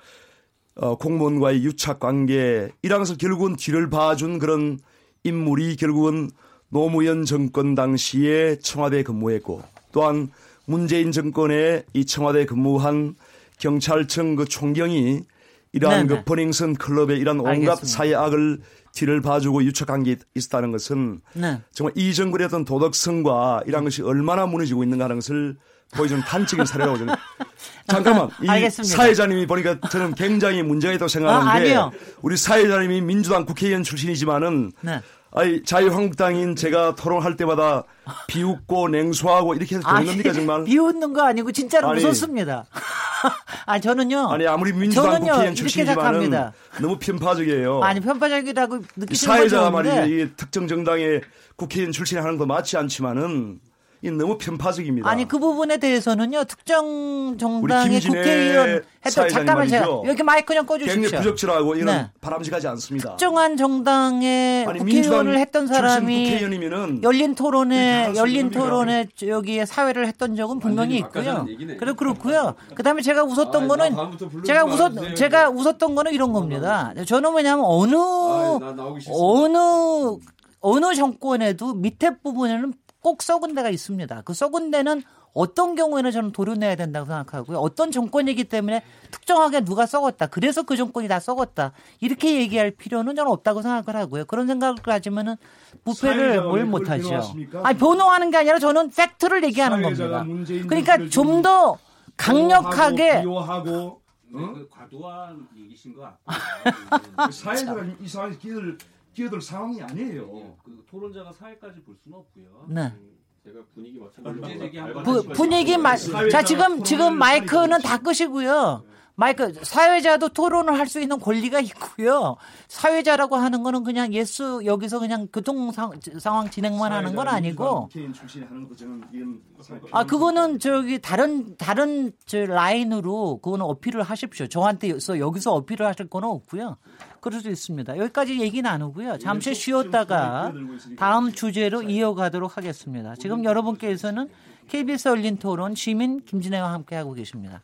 어, 공무원과의 유착 관계 이런 것을 결국은 뒤를 봐준 그런 인물이 결국은 노무현 정권 당시에 청와대 근무했고 또한 문재인 정권의 이 청와대 근무한 경찰청 그 총경이 이러한 네네. 그 버닝썬 클럽의 이런 온갖. 사회악을 뒤를 봐주고 유착한 게 있었다는 것은 네. 정말 이 정권의 어떤 도덕성과 이러한 것이 얼마나 무너지고 있는가 하는 것을 보여주는 단적인 사례라고 저는 잠깐만 이 알겠습니다. 사회자님이 보니까 저는 굉장히 문제가 있다고 생각하는데 아, 우리 사회자님이 민주당 국회의원 출신이지만은 네. 아니 자유한국당인 제가 토론할 때마다 비웃고 냉소하고 이렇게 해서 되는 겁니까 정말? 비웃는 거 아니고 진짜로 아니, 웃었습니다. 아 저는요. 아니 아무리 민주당 국회의원 출신이지만은 너무 편파적이에요. 아니 편파적이라고 느끼시는 사회자가 말이죠. 이 특정 정당의 국회의원 출신이 하는 거 맞지 않지만은 너무 편파적입니다. 아니 그 부분에 대해서는요 특정 정당의 국회의원 했던 잠깐만 제가 여기 마이크 좀 꺼주십시오. 굉장히 부적절하고 이건 네. 바람직하지 않습니다. 특정한 정당의 아니, 국회의원을 했던 사람이 국회의원이면은 열린 토론에 열린 토론에 여기에 사회를 했던 적은 분명히 있고요. 그래 그렇고요. 그다음에 제가 웃었던 아, 거는 제가 웃었 제가 웃었던 거는 이런 겁니다. 저는 뭐냐면 어느 어느 어느 정권에도 밑에 부분에는 꼭 썩은 데가 있습니다. 그 썩은 데는 어떤 경우에는 저는 도려내야 된다고 생각하고요. 어떤 정권이기 때문에 특정하게 누가 썩었다. 그래서 그 정권이 다 썩었다. 이렇게 얘기할 필요는 저는 없다고 생각을 하고요. 그런 생각을 가지면은 부패를 뭘 못하죠. 아니 변호하는 게 아니라 저는 팩트를 얘기하는 겁니다. 그러니까 좀 더 강력하게 비호하고 응? 그 과도한 얘기신 것 같고 사회자가 이 상황에 끼들 끼어들 상황이 아니에요. 예, 그 토론자가 사회까지 볼 수는 없고요. 네. 음, 제가 분위기 맞춰보려고 분위기 맞. 자 지금 지금 마이크는 다 끄시고요. 마이크 사회자도 토론을 할 수 있는 권리가 있고요. 사회자라고 하는 거는 그냥 예수 여기서 그냥 교통 상황 진행만 하는 건 아니고. 아 그거는 저기 다른 다른 저 라인으로 그거는 어필을 하십시오. 저한테서 여기서 어필을 하실 거는 없고요. 그럴 수 있습니다. 여기까지 얘기 나누고요. 잠시 쉬었다가 다음 주제로 이어가도록 하겠습니다. 지금 여러분께서는 KBS 열린 토론 시민 김진애와 함께 하고 계십니다.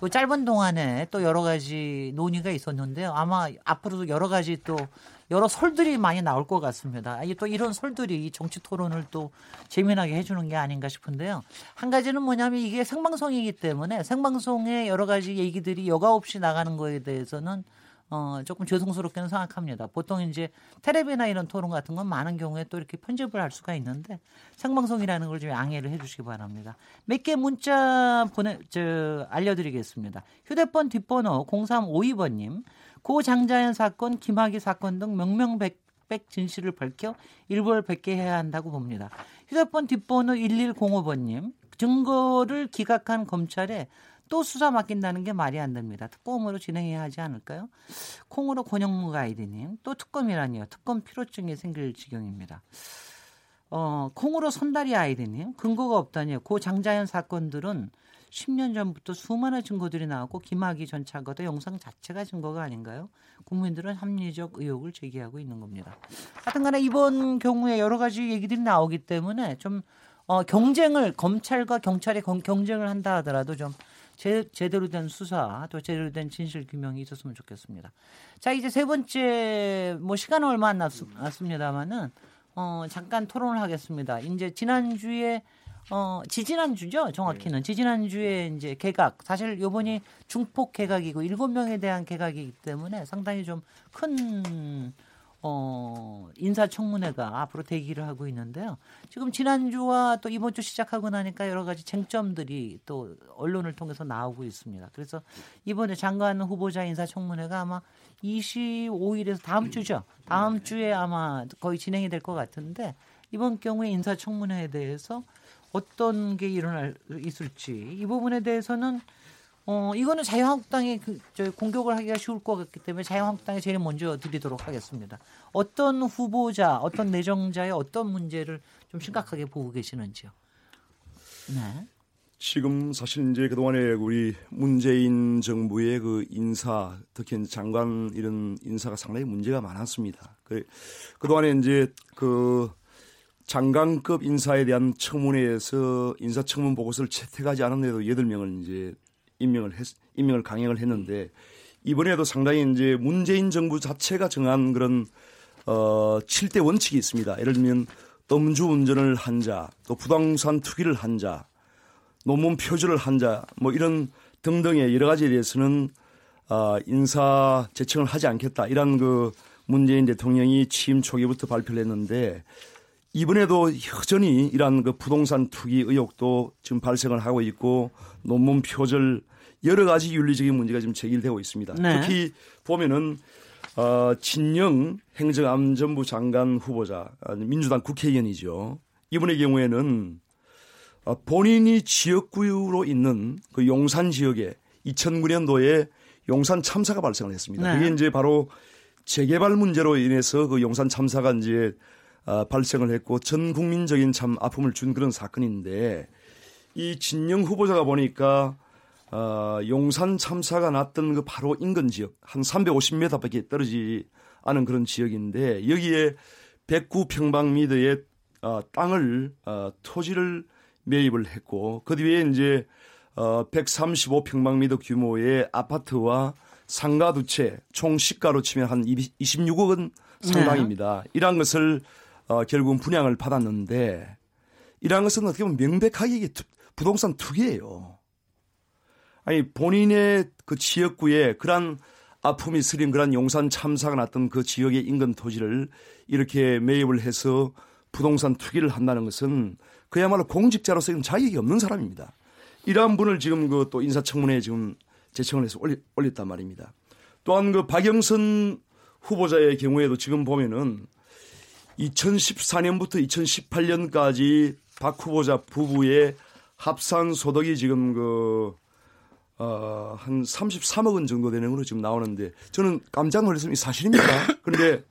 그 짧은 동안에 또 여러 가지 논의가 있었는데요. 아마 앞으로도 여러 가지 또 여러 설들이 많이 나올 것 같습니다. 또 이런 설들이 정치 토론을 또 재미나게 해주는 게 아닌가 싶은데요. 한 가지는 뭐냐면 이게 생방송이기 때문에 생방송에 여러 가지 얘기들이 여과 없이 나가는 거에 대해서는 어, 조금 죄송스럽게는 생각합니다. 보통 이제 테레비나 이런 토론 같은 건 많은 경우에 또 이렇게 편집을 할 수가 있는데 생방송이라는 걸 좀 양해를 해 주시기 바랍니다. 몇 개 문자 보내, 저, 알려드리겠습니다. 휴대폰 뒷번호 0352번님, 고 장자연 사건, 김학의 사건 등 명명백 백 진실을 밝혀 일벌 백개 해야 한다고 봅니다. 휴대폰 뒷번호 1105번님, 증거를 기각한 검찰에 또 수사 맡긴다는 게 말이 안 됩니다. 특검으로 진행해야 하지 않을까요? 콩으로 권영무 가이드님 또 특검이라니요. 특검 필요증이 생길 지경입니다. 어, 콩으로 손다리 아이드님 근거가 없다니요. 고 장자연 사건들은 10년 전부터 수많은 증거들이 나왔고 김학의 전 차거도 영상 자체가 증거가 아닌가요? 국민들은 합리적 의혹을 제기하고 있는 겁니다. 하여튼간에 이번 경우에 여러 가지 얘기들이 나오기 때문에 좀 어, 경쟁을 검찰과 경찰이 경쟁을 한다 하더라도 좀 제, 제대로 된 수사 또 제대로 된 진실 규명이 있었으면 좋겠습니다. 자 이제 세 번째 뭐 시간은 얼마 안 남았습니다만은 어, 잠깐 토론을 하겠습니다. 이제 지난주에 어, 지지난주죠, 정확히는. 네. 지지난주에 이제 개각. 사실 요번이 중폭 개각이고 일곱 명에 대한 개각이기 때문에 상당히 좀 큰, 어, 인사청문회가 앞으로 대기를 하고 있는데요. 지금 지난주와 또 이번 주 시작하고 나니까 여러 가지 쟁점들이 또 언론을 통해서 나오고 있습니다. 그래서 이번에 장관 후보자 인사청문회가 아마 25일에서 다음 주죠. 다음 주에 아마 거의 진행이 될 것 같은데 이번 경우에 인사청문회에 대해서 어떤 게 일어날 있을지 이 부분에 대해서는 어, 이거는 자유한국당이 그, 저 공격을 하기가 쉬울 것 같기 때문에 자유한국당에 제일 먼저 드리도록 하겠습니다. 어떤 후보자, 어떤 내정자의 어떤 문제를 좀 심각하게 보고 계시는지요? 네. 지금 사실 이제 그동안에 우리 문재인 정부의 그 인사, 특히 장관 이런 인사가 상당히 문제가 많았습니다. 그, 그동안에 이제 그 장관급 인사에 대한 청문회에서 인사청문 보고서를 채택하지 않았는데도 8명을 이제 임명을 했, 임명을 강행을 했는데 이번에도 상당히 이제 문재인 정부 자체가 정한 그런 어 7대 원칙이 있습니다. 예를 들면 음주 운전을 한 자, 또 부동산 투기를 한 자, 논문 표절을 한 자, 뭐 이런 등등의 여러 가지에 대해서는 어, 인사 제청을 하지 않겠다. 이런 그 문재인 대통령이 취임 초기부터 발표를 했는데 이번에도 여전히 이러한 그 부동산 투기 의혹도 지금 발생을 하고 있고 논문 표절 여러 가지 윤리적인 문제가 지금 제기되고 있습니다. 네. 특히 보면은 어, 진영 행정안전부 장관 후보자 민주당 국회의원이죠. 이번의 경우에는 어, 본인이 지역구로 있는 그 용산 지역에 2009년도에 용산 참사가 발생을 했습니다. 네. 그게 이제 바로 재개발 문제로 인해서 그 용산 참사가 이제 어, 발생을 했고 전 국민적인 참 아픔을 준 그런 사건인데 이 진영 후보자가 보니까 어, 용산 참사가 났던 그 바로 인근 지역 한 350m밖에 떨어지지 않은 그런 지역인데 여기에 109평방미터의 어, 땅을 어, 토지를 매입을 했고 그 뒤에 이제 어, 135평방미터 규모의 아파트와 상가 두 채 총 시가로 치면 한 26억 원 상당입니다. 네. 이러한 것을 어, 결국은 분양을 받았는데 이러한 것은 어떻게 보면 명백하게 이게 부동산 투기예요. 아니 본인의 그 지역구에 그러한 아픔이 스린 그런 용산 참사가 났던 그 지역의 인근 토지를 이렇게 매입을 해서 부동산 투기를 한다는 것은 그야말로 공직자로서 자격이 없는 사람입니다. 이러한 분을 지금 그 또 인사청문회에 지금 제청을 해서 올리, 올렸단 말입니다. 또한 그 박영선 후보자의 경우에도 지금 보면은 2014년부터 2018년까지 박 후보자 부부의 합산 소득이 지금 그, 어, 한 33억 원 정도 되는 걸로 지금 나오는데 저는 깜짝 놀랐습니다. 사실입니까? 그런데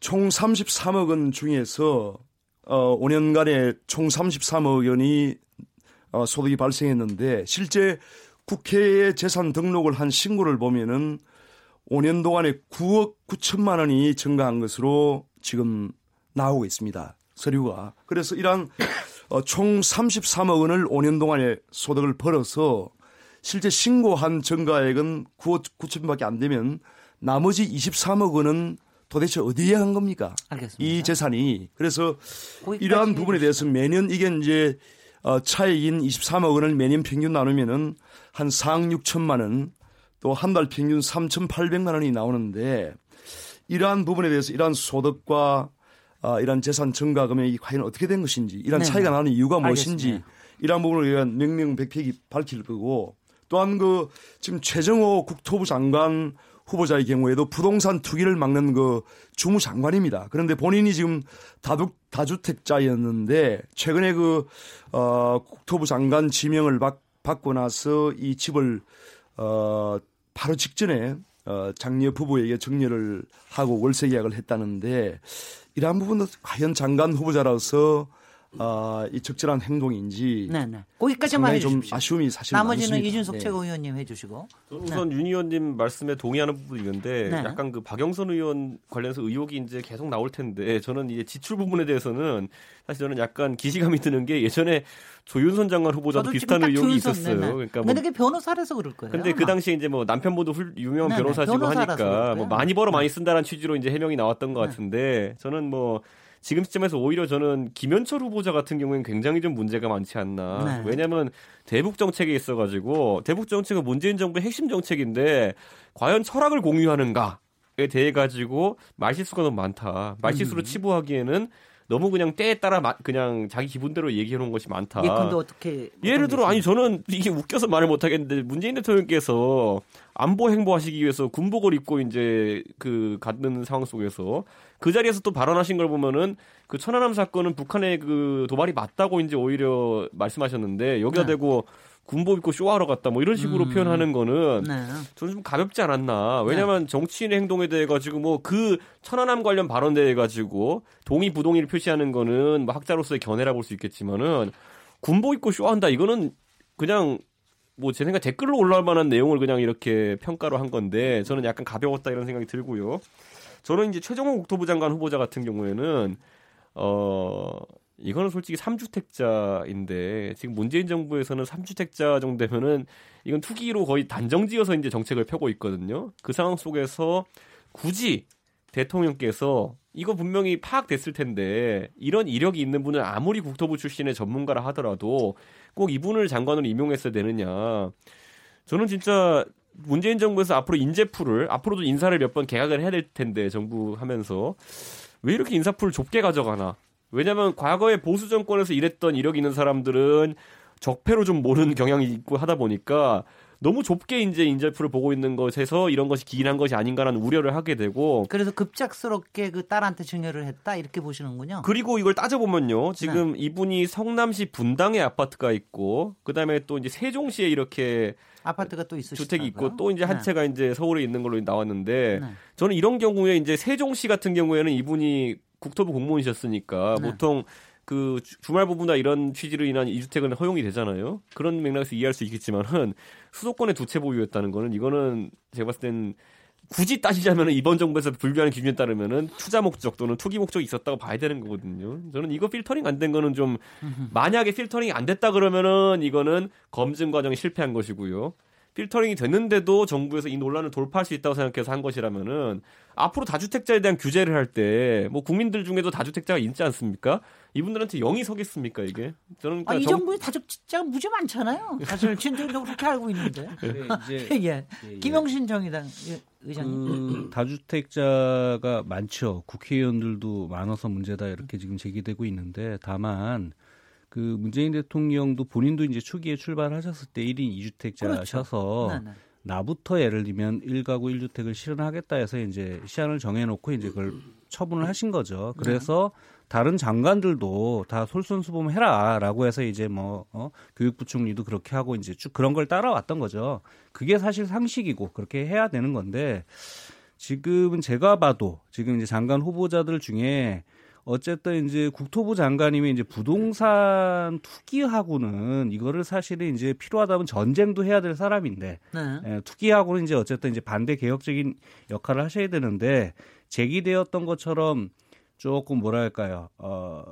총 33억 원 중에서 어, 5년간에 총 33억 원이 어, 소득이 발생했는데 실제 국회에 재산 등록을 한 신고를 보면은 5년 동안에 9억 9천만 원이 증가한 것으로 지금 나오고 있습니다. 서류가. 그래서 이러한 어, 총 33억 원을 5년 동안에 소득을 벌어서 실제 신고한 증가액은 9억 9천밖에 안 되면 나머지 23억 원은 도대체 어디에 간 겁니까? 알겠습니다. 이 재산이. 그래서 이러한 부분에 대해서 매년 이게 이제 어, 차액인 23억 원을 매년 평균 나누면은 한 4억 6천만 원 또 한 달 평균 3,800만 원이 나오는데 이러한 부분에 대해서 이러한 소득과 아, 이러한 재산 증가 금액이 과연 어떻게 된 것인지, 이러한 네. 차이가 나는 이유가 무엇인지, 알겠습니다. 이러한 부분을 위한 명명백백이 밝힐 거고, 또한 그 지금 최정호 국토부 장관 후보자의 경우에도 부동산 투기를 막는 그 주무장관입니다. 그런데 본인이 지금 다둑, 다주택자였는데 최근에 그, 어, 국토부 장관 지명을 받, 받고 나서 이 집을, 어, 바로 직전에 어, 장녀 부부에게 정려를 하고 월세 계약을 했다는데 이러한 부분도 과연 장관 후보자로서 어, 이 적절한 행동인지 네네. 거기까지만 해주십시오. 좀 아쉬움이 사실 나머지는 많습니다. 이준석 네. 최고위원님 해주시고 우선 네. 윤 의원님 말씀에 동의하는 부분이 있는데 네. 약간 그 박영선 의원 관련해서 의혹이 이제 계속 나올 텐데 저는 이제 지출 부분에 대해서는 사실 저는 약간 기시감이 드는 게 예전에 조윤선 장관 후보자도 비슷한 의혹이 있었어요. 네네. 그러니까 뭐 근데 변호사라서 그럴 거예요. 근데 그 당시에 이제 뭐 남편분도 훌, 유명한 네네. 변호사시고 하니까 뭐 많이 벌어 많이 쓴다는 취지로 이제 해명이 나왔던 것 네. 같은데 저는 뭐 지금 시점에서 오히려 저는 김현철 후보자 같은 경우에는 굉장히 좀 문제가 많지 않나. 네. 왜냐하면 대북 정책에 있어가지고 대북 정책은 문재인 정부의 핵심 정책인데 과연 철학을 공유하는가 에 대해 가지고 말실수가 너무 많다. 말실수로 음. 치부하기에는 너무 그냥 때에 따라 마, 그냥 자기 기분대로 얘기해 놓은 것이 많다. 예, 근데 어떻게 예를 들어 아니 저는 이게 웃겨서 말을 못 하겠는데 문재인 대통령께서 안보 행보하시기 위해서 군복을 입고 이제 그 갖는 상황 속에서 그 자리에서 또 발언하신 걸 보면은 그 천안함 사건은 북한의 그 도발이 맞다고 이제 오히려 말씀하셨는데 여기다 네. 대고 군복 입고 쇼하러 갔다 뭐 이런 식으로 음. 표현하는 거는 네. 저는 좀 가볍지 않았나. 왜냐면 네. 정치인의 행동에 대해 가지고 뭐 그 천안함 관련 발언 대해 가지고 동의 부동의를 표시하는 거는 뭐 학자로서의 견해라 볼 수 있겠지만은 군복 입고 쇼한다 이거는 그냥 뭐제 생각 댓글로 올라올 만한 내용을 그냥 이렇게 평가로 한 건데 저는 약간 가벼웠다 이런 생각이 들고요. 저는 이제 최종호 국토부 장관 후보자 같은 경우에는 어 이거는 솔직히 3주택자인데 지금 문재인 정부에서는 3주택자 정도 되면은 이건 투기로 거의 단정지어서 이제 정책을 펴고 있거든요. 그 상황 속에서 굳이 대통령께서 이거 분명히 파악됐을 텐데 이런 이력이 있는 분은 아무리 국토부 출신의 전문가라 하더라도 꼭 이분을 장관으로 임용했어야 되느냐. 저는 진짜 문재인 정부에서 앞으로 인재풀을 앞으로도 인사를 몇 번 개각을 해야 될 텐데 정부 하면서 왜 이렇게 인사풀을 좁게 가져가나 왜냐하면 과거에 보수 정권에서 일했던 이력 있는 사람들은 적폐로 좀 모르는 경향이 있고 하다 보니까 너무 좁게 이제 인재풀을 보고 있는 것에서 이런 것이 기인한 것이 아닌가라는 우려를 하게 되고 그래서 급작스럽게 그 딸한테 증여를 했다 이렇게 보시는군요. 그리고 이걸 따져보면요. 지금 네. 이분이 성남시 분당에 아파트가 있고 그다음에 또 이제 세종시에 이렇게 아파트가 또 있으시죠. 주택이 있고 또 이제 한 네. 채가 이제 서울에 있는 걸로 나왔는데 네. 저는 이런 경우에 이제 세종시 같은 경우에는 이분이 국토부 공무원이셨으니까 네. 보통 그 주말 부부나 이런 취지로 인한 이주택은 허용이 되잖아요. 그런 맥락에서 이해할 수 있겠지만은 수도권의 두채 보유였다는 거는 이거는 제가 봤을 땐 굳이 따지자면 이번 정부에서 불교하는 기준에 따르면은 투자 목적 또는 투기 목적이 있었다고 봐야 되는 거거든요. 저는 이거 필터링 안 된 거는 좀 만약에 필터링이 안 됐다 그러면은 이거는 검증 과정이 실패한 것이고요. 필터링이 됐는데도 정부에서 이 논란을 돌파할 수 있다고 생각해서 한 것이라면은 앞으로 다주택자에 대한 규제를 할 때 뭐 국민들 중에도 다주택자가 있지 않습니까? 이분들한테 영이 서겠습니까 이게? 저는 그러니까 아, 이 정... 정부에 다주택자가 무지 많잖아요. 사실 진정적으로 그렇게 알고 있는데. 네, 이제, 예. 예, 예. 김영신 정의당 의장님. 그 다주택자가 많죠. 국회의원들도 많아서 문제다 이렇게 지금 제기되고 있는데 다만 그 문재인 대통령도 본인도 이제 초기에 출발하셨을 때 1인 2주택자셔서 그렇죠. 네, 네. 나부터 예를 들면 1가구 1주택을 실현하겠다 해서 이제 시한을 정해놓고 이제 그걸 처분을 하신 거죠. 그래서 네. 다른 장관들도 다 솔선수범해라라고 해서 이제 뭐 어, 교육부총리도 그렇게 하고 이제 쭉 그런 걸 따라왔던 거죠. 그게 사실 상식이고 그렇게 해야 되는 건데 지금은 제가 봐도 지금 이제 장관 후보자들 중에 어쨌든 이제 국토부 장관님이 이제 부동산 투기하고는 이거를 사실은 이제 필요하다면 전쟁도 해야 될 사람인데 네. 예, 투기하고는 이제 어쨌든 이제 반대 개혁적인 역할을 하셔야 되는데 제기되었던 것처럼 조금 뭐랄까요 어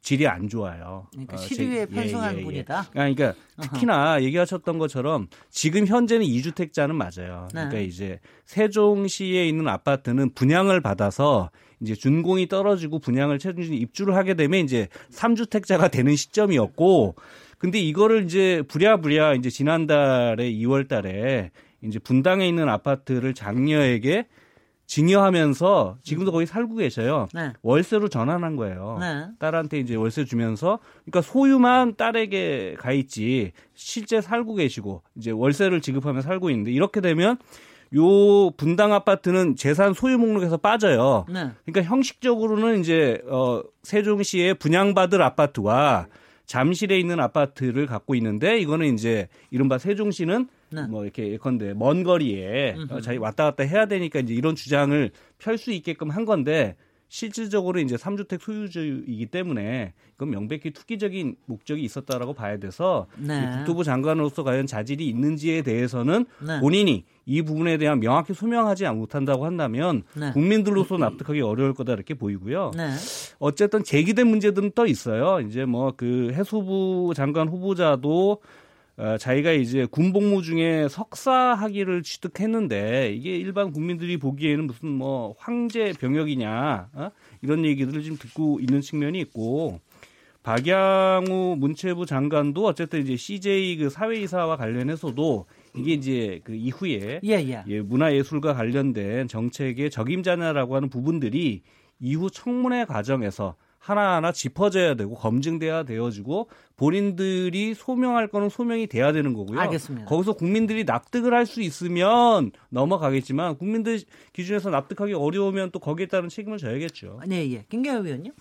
질이 안 좋아요. 그러니까 어, 시류에 편성한 예, 예, 예. 분이다. 그러니까 특히나 어허. 얘기하셨던 것처럼 지금 현재는 이주택자는 맞아요. 네. 그러니까 이제 세종시에 있는 아파트는 분양을 받아서 이제 준공이 떨어지고 분양을 최종적으로 입주를 하게 되면 이제 3주택자가 되는 시점이었고 근데 이거를 이제 부랴부랴 이제 지난달에 2월 달에 이제 분당에 있는 아파트를 장녀에게 증여하면서 지금도 거기 살고 계셔요. 네. 월세로 전환한 거예요. 네. 딸한테 이제 월세 주면서 그러니까 소유만 딸에게 가 있지 실제 살고 계시고 이제 월세를 지급하며 살고 있는데 이렇게 되면 요 분당 아파트는 재산 소유 목록에서 빠져요. 네. 그러니까 형식적으로는 이제 어 세종시에 분양받을 아파트와 잠실에 있는 아파트를 갖고 있는데 이거는 이제 이른바 세종시는 네. 뭐 이렇게 예컨대 먼 거리에 어, 자기 왔다 갔다 해야 되니까 이제 이런 주장을 펼 수 있게끔 한 건데 실질적으로 이제 3주택 소유주이기 때문에 그건 명백히 투기적인 목적이 있었다라고 봐야 돼서 네. 국토부 장관으로서 과연 자질이 있는지에 대해서는 네. 본인이 이 부분에 대한 명확히 소명하지 못한다고 한다면 네. 국민들로서 납득하기 어려울 거다 이렇게 보이고요. 네. 어쨌든 제기된 문제들은 또 있어요. 이제 뭐 그 해수부 장관 후보자도 어, 자기가 이제 군복무 중에 석사 학위를 취득했는데 이게 일반 국민들이 보기에는 무슨 뭐 황제 병역이냐 어? 이런 얘기들을 지금 듣고 있는 측면이 있고 박양우 문체부 장관도 어쨌든 이제 CJ 그 사회이사와 관련해서도 이게 이제 그 이후에 예, 예. 예, 문화예술과 관련된 정책의 적임자냐라고 하는 부분들이 이후 청문회 과정에서 하나하나 짚어져야 되고 검증돼야 되어지고 본인들이 소명할 거는 소명이 돼야 되는 거고요. 알겠습니다. 거기서 국민들이 납득을 할 수 있으면 넘어가겠지만 국민들 기준에서 납득하기 어려우면 또 거기에 따른 책임을 져야겠죠. 네, 예. 김경호 의원님.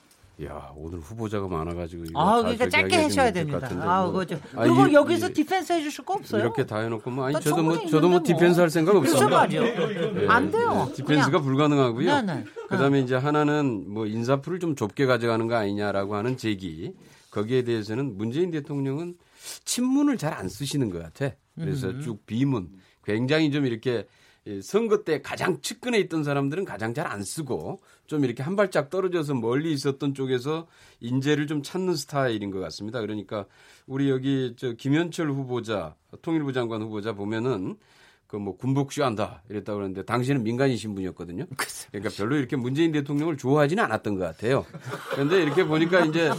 야 오늘 후보자가 많아가지고 아 그러니까 짧게 하셔야 됩니다. 아 뭐. 그죠. 그리고 아, 여기서 이, defense 해주실 거 없어요? 이렇게 다 해놓고 뭐 아니 저도 뭐 저도 뭐 defense 할 생각 없어요. 말이요. 네, 안 돼요. 네, 디펜스가 그냥. 불가능하고요. 네네. 그다음에 어. 이제 하나는 뭐 인사풀을 좀 좁게 가져가는 거 아니냐라고 하는 제기. 거기에 대해서는 문재인 대통령은 친문을 잘 안 쓰시는 것 같아. 그래서 음. 쭉 비문. 굉장히 좀 이렇게 선거 때 가장 측근에 있던 사람들은 가장 잘 안 쓰고 좀 이렇게 한 발짝 떨어져서 멀리 있었던 쪽에서 인재를 좀 찾는 스타일인 것 같습니다. 그러니까 우리 여기 저 김현철 후보자, 통일부 장관 후보자 보면은 그 뭐 군복쇼 한다 이랬다고 그러는데 당시에는 민간인 신분이었거든요. 그러니까 별로 이렇게 문재인 대통령을 좋아하지는 않았던 것 같아요. 그런데 이렇게 보니까 이제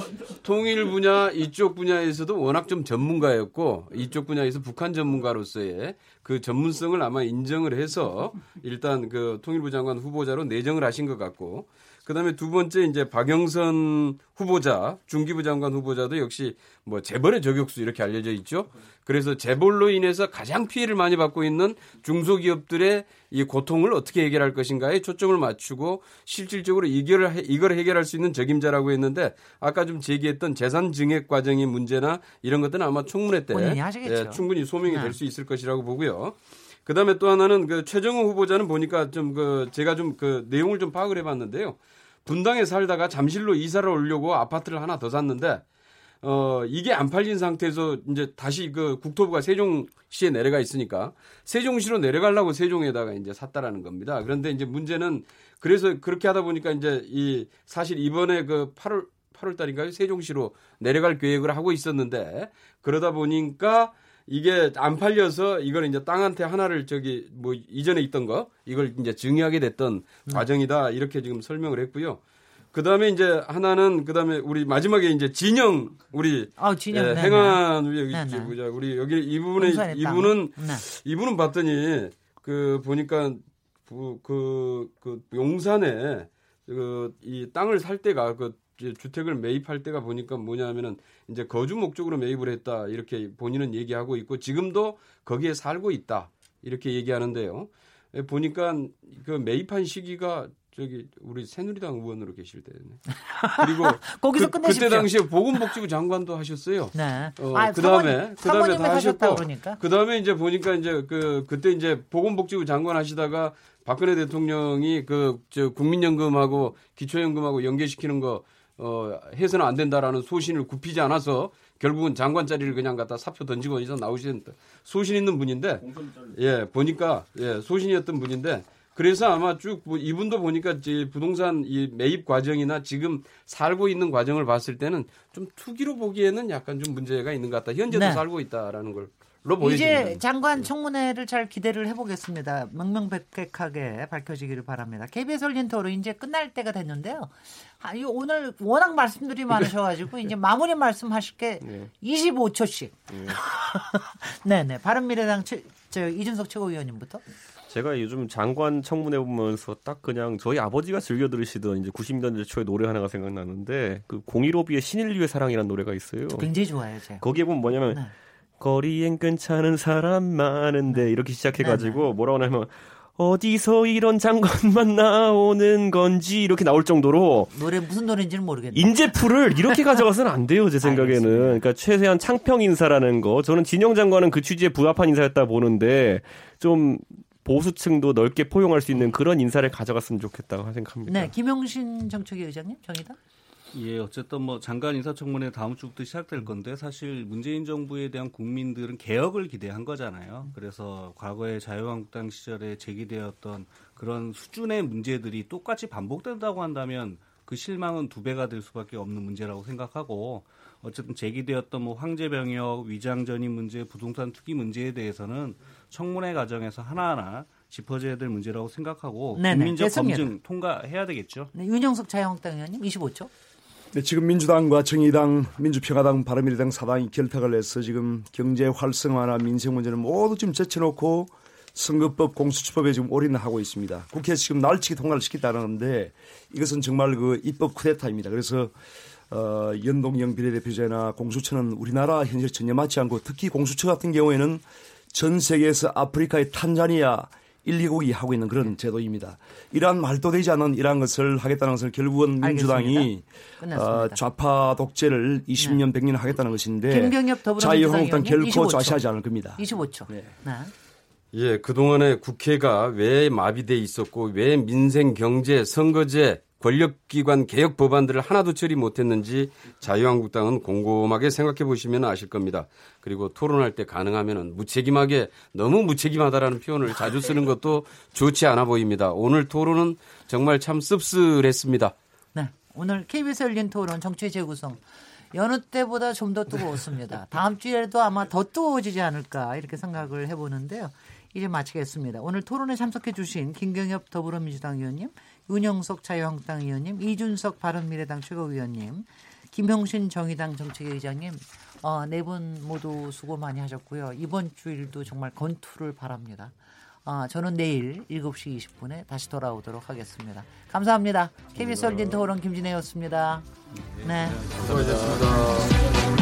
통일 분야 이쪽 분야에서도 워낙 좀 전문가였고 이쪽 분야에서 북한 전문가로서의 그 전문성을 아마 인정을 해서 일단 그 통일부 장관 후보자로 내정을 하신 것 같고 그다음에 두 번째 이제 박영선 후보자 중기부 장관 후보자도 역시 뭐 재벌의 저격수 이렇게 알려져 있죠. 그래서 재벌로 인해서 가장 피해를 많이 받고 있는 중소기업들의 이 고통을 어떻게 해결할 것인가에 초점을 맞추고 실질적으로 이걸 이걸 해결할 수 있는 적임자라고 했는데 아까 좀 제기했던 재산 증액 과정의 문제나 이런 것들은 아마 청문회 때 예, 충분히 소명이 네. 될수 있을 것이라고 보고요. 그다음에 또 하나는 그 최정우 후보자는 보니까 좀 그 제가 좀 그 내용을 좀 파악을 해봤는데요. 분당에 살다가 잠실로 이사를 오려고 아파트를 하나 더 샀는데 어 이게 안 팔린 상태에서 이제 다시 그 국토부가 세종시에 내려가 있으니까 세종시로 내려가려고 세종에다가 이제 샀다라는 겁니다. 그런데 이제 문제는 그래서 그렇게 하다 보니까 이제 이 사실 이번에 그 8월 8월 달인가요? 세종시로 내려갈 계획을 하고 있었는데 그러다 보니까 이게 안 팔려서 이걸 이제 땅한테 하나를 저기 뭐 이전에 있던 거 이걸 이제 증여하게 됐던 음. 과정이다 이렇게 지금 설명을 했고요. 그 다음에 이제 하나는 그 다음에 우리 마지막에 이제 진영 우리 어, 진영, 예, 행안 우리 여기 네, 네. 우리 여기 이분의 이분은 네. 이분은 봤더니 그 보니까 그, 그, 그 용산에 그 이 땅을 살 때가 그 주택을 매입할 때가 보니까 뭐냐면은 이제 거주 목적으로 매입을 했다 이렇게 본인은 얘기하고 있고 지금도 거기에 살고 있다 이렇게 얘기하는데요. 예, 보니까 그 매입한 시기가 저기 우리 새누리당 의원으로 계실 때네. 그리고 거기서 그, 그때 당시에 보건복지부 장관도 하셨어요. 네. 어, 아, 그다음에 그다음에 다 하셨고 그러니까. 그다음에 이제 보니까 이제 그 그때 이제 보건복지부 장관 하시다가 박근혜 대통령이 그 저 국민연금하고 기초연금하고 연계시키는 거 어, 해서는 안 된다라는 소신을 굽히지 않아서 결국은 장관 자리를 그냥 갖다 사표 던지고 이서 나오신 소신 있는 분인데 예 보니까 예 소신이었던 분인데 그래서 아마 쭉뭐 이분도 보니까 이제 부동산 이 매입 과정이나 지금 살고 있는 과정을 봤을 때는 좀 투기로 보기에는 약간 좀 문제가 있는 것 같다. 현재도 네. 살고 있다라는 걸 이제 장관 청문회를 잘 기대를 해보겠습니다. 명명백백하게 밝혀지기를 바랍니다. KBS 열린 토론 이제 끝날 때가 됐는데요. 아, 이 오늘 워낙 말씀들이 많으셔가지고 이제 마무리 말씀하실 게 네. 25초씩. 네. 네네. 바른미래당 최, 저 이준석 최고위원님부터. 제가 요즘 장관 청문회 보면서 딱 그냥 저희 아버지가 즐겨 들으시던 이제 90년대 초에 노래 하나가 생각나는데 그 015B의 신인류의 사랑이라는 노래가 있어요. 굉장히 좋아요, 제가. 거기에 보면 뭐냐면 네. 거리엔 괜찮은 사람 많은데 이렇게 시작해가지고 네네. 뭐라고 하냐면 어디서 이런 장관만 나오는 건지 이렇게 나올 정도로 노래 무슨 노래인지는 모르겠네. 인재풀을 이렇게 가져가서는 안 돼요 제 생각에는. 그러니까 최대한 창평 인사라는 거. 저는 진영 장관은 그 취지에 부합한 인사였다 보는데 좀 보수층도 넓게 포용할 수 있는 그런 인사를 가져갔으면 좋겠다고 생각합니다. 네, 김용신 정책위 의장님 정의다. 예, 어쨌든 뭐 장관 인사청문회 다음 주부터 시작될 건데 사실 문재인 정부에 대한 국민들은 개혁을 기대한 거잖아요. 그래서 과거에 자유한국당 시절에 제기되었던 그런 수준의 문제들이 똑같이 반복된다고 한다면 그 실망은 두 배가 될 수밖에 없는 문제라고 생각하고 어쨌든 제기되었던 뭐 황제 병역, 위장 전입 문제, 부동산 투기 문제에 대해서는 청문회 과정에서 하나하나 짚어져야 될 문제라고 생각하고 네네, 국민적 됐습니다. 검증 통과해야 되겠죠. 네, 윤영석 자유한국당 의원님 25초. 네, 지금 민주당과 정의당, 민주평화당, 바른미래당 사당이 결탁을 해서 지금 경제 활성화나 민생 문제는 모두 지금 제쳐놓고 선거법 공수처법에 지금 올인하고 있습니다. 국회에서 지금 날치기 통과를 시켰다는데 이것은 정말 그 입법 쿠데타입니다. 그래서 어, 연동형 비례대표제나 공수처는 우리나라 현실 전혀 맞지 않고 특히 공수처 같은 경우에는 전 세계에서 아프리카의 탄자니아 1, 2국이 하고 있는 그런 제도입니다. 이러한 말도 되지 않은 이러한 것을 하겠다는 것은 결국은 민주당이 어, 좌파 독재를 20년, 네. 100년 하겠다는 것인데 자유한국당 결코 25초. 좌시하지 않을 겁니다. 25초. 네. 네. 예, 그동안에 국회가 왜 마비돼 있었고 왜 민생 경제 선거제 권력기관 개혁 법안들을 하나도 처리 못했는지 자유한국당은 곰곰하게 생각해 보시면 아실 겁니다. 그리고 토론할 때 가능하면 무책임하게 너무 무책임하다라는 표현을 자주 쓰는 것도 좋지 않아 보입니다. 오늘 토론은 정말 참 씁쓸했습니다. 네, 오늘 KBS 열린 토론 정치 재구성 여느 때보다 좀 더 뜨거웠습니다. 다음 주에도 아마 더 뜨거워지지 않을까 이렇게 생각을 해보는데요. 이제 마치겠습니다. 오늘 토론에 참석해 주신 김경엽 더불어민주당 의원님, 윤영석 자유한국당 의원님, 이준석 바른미래당 최고위원님, 김형신 정의당 정책의장님 어, 네분 모두 수고 많이 하셨고요. 이번 주일도 정말 건투를 바랍니다. 어, 저는 내일 7시 20분에 다시 돌아오도록 하겠습니다. 감사합니다. KBS 열린 토론 김진혜였습니다. 네. 수고하셨습니다.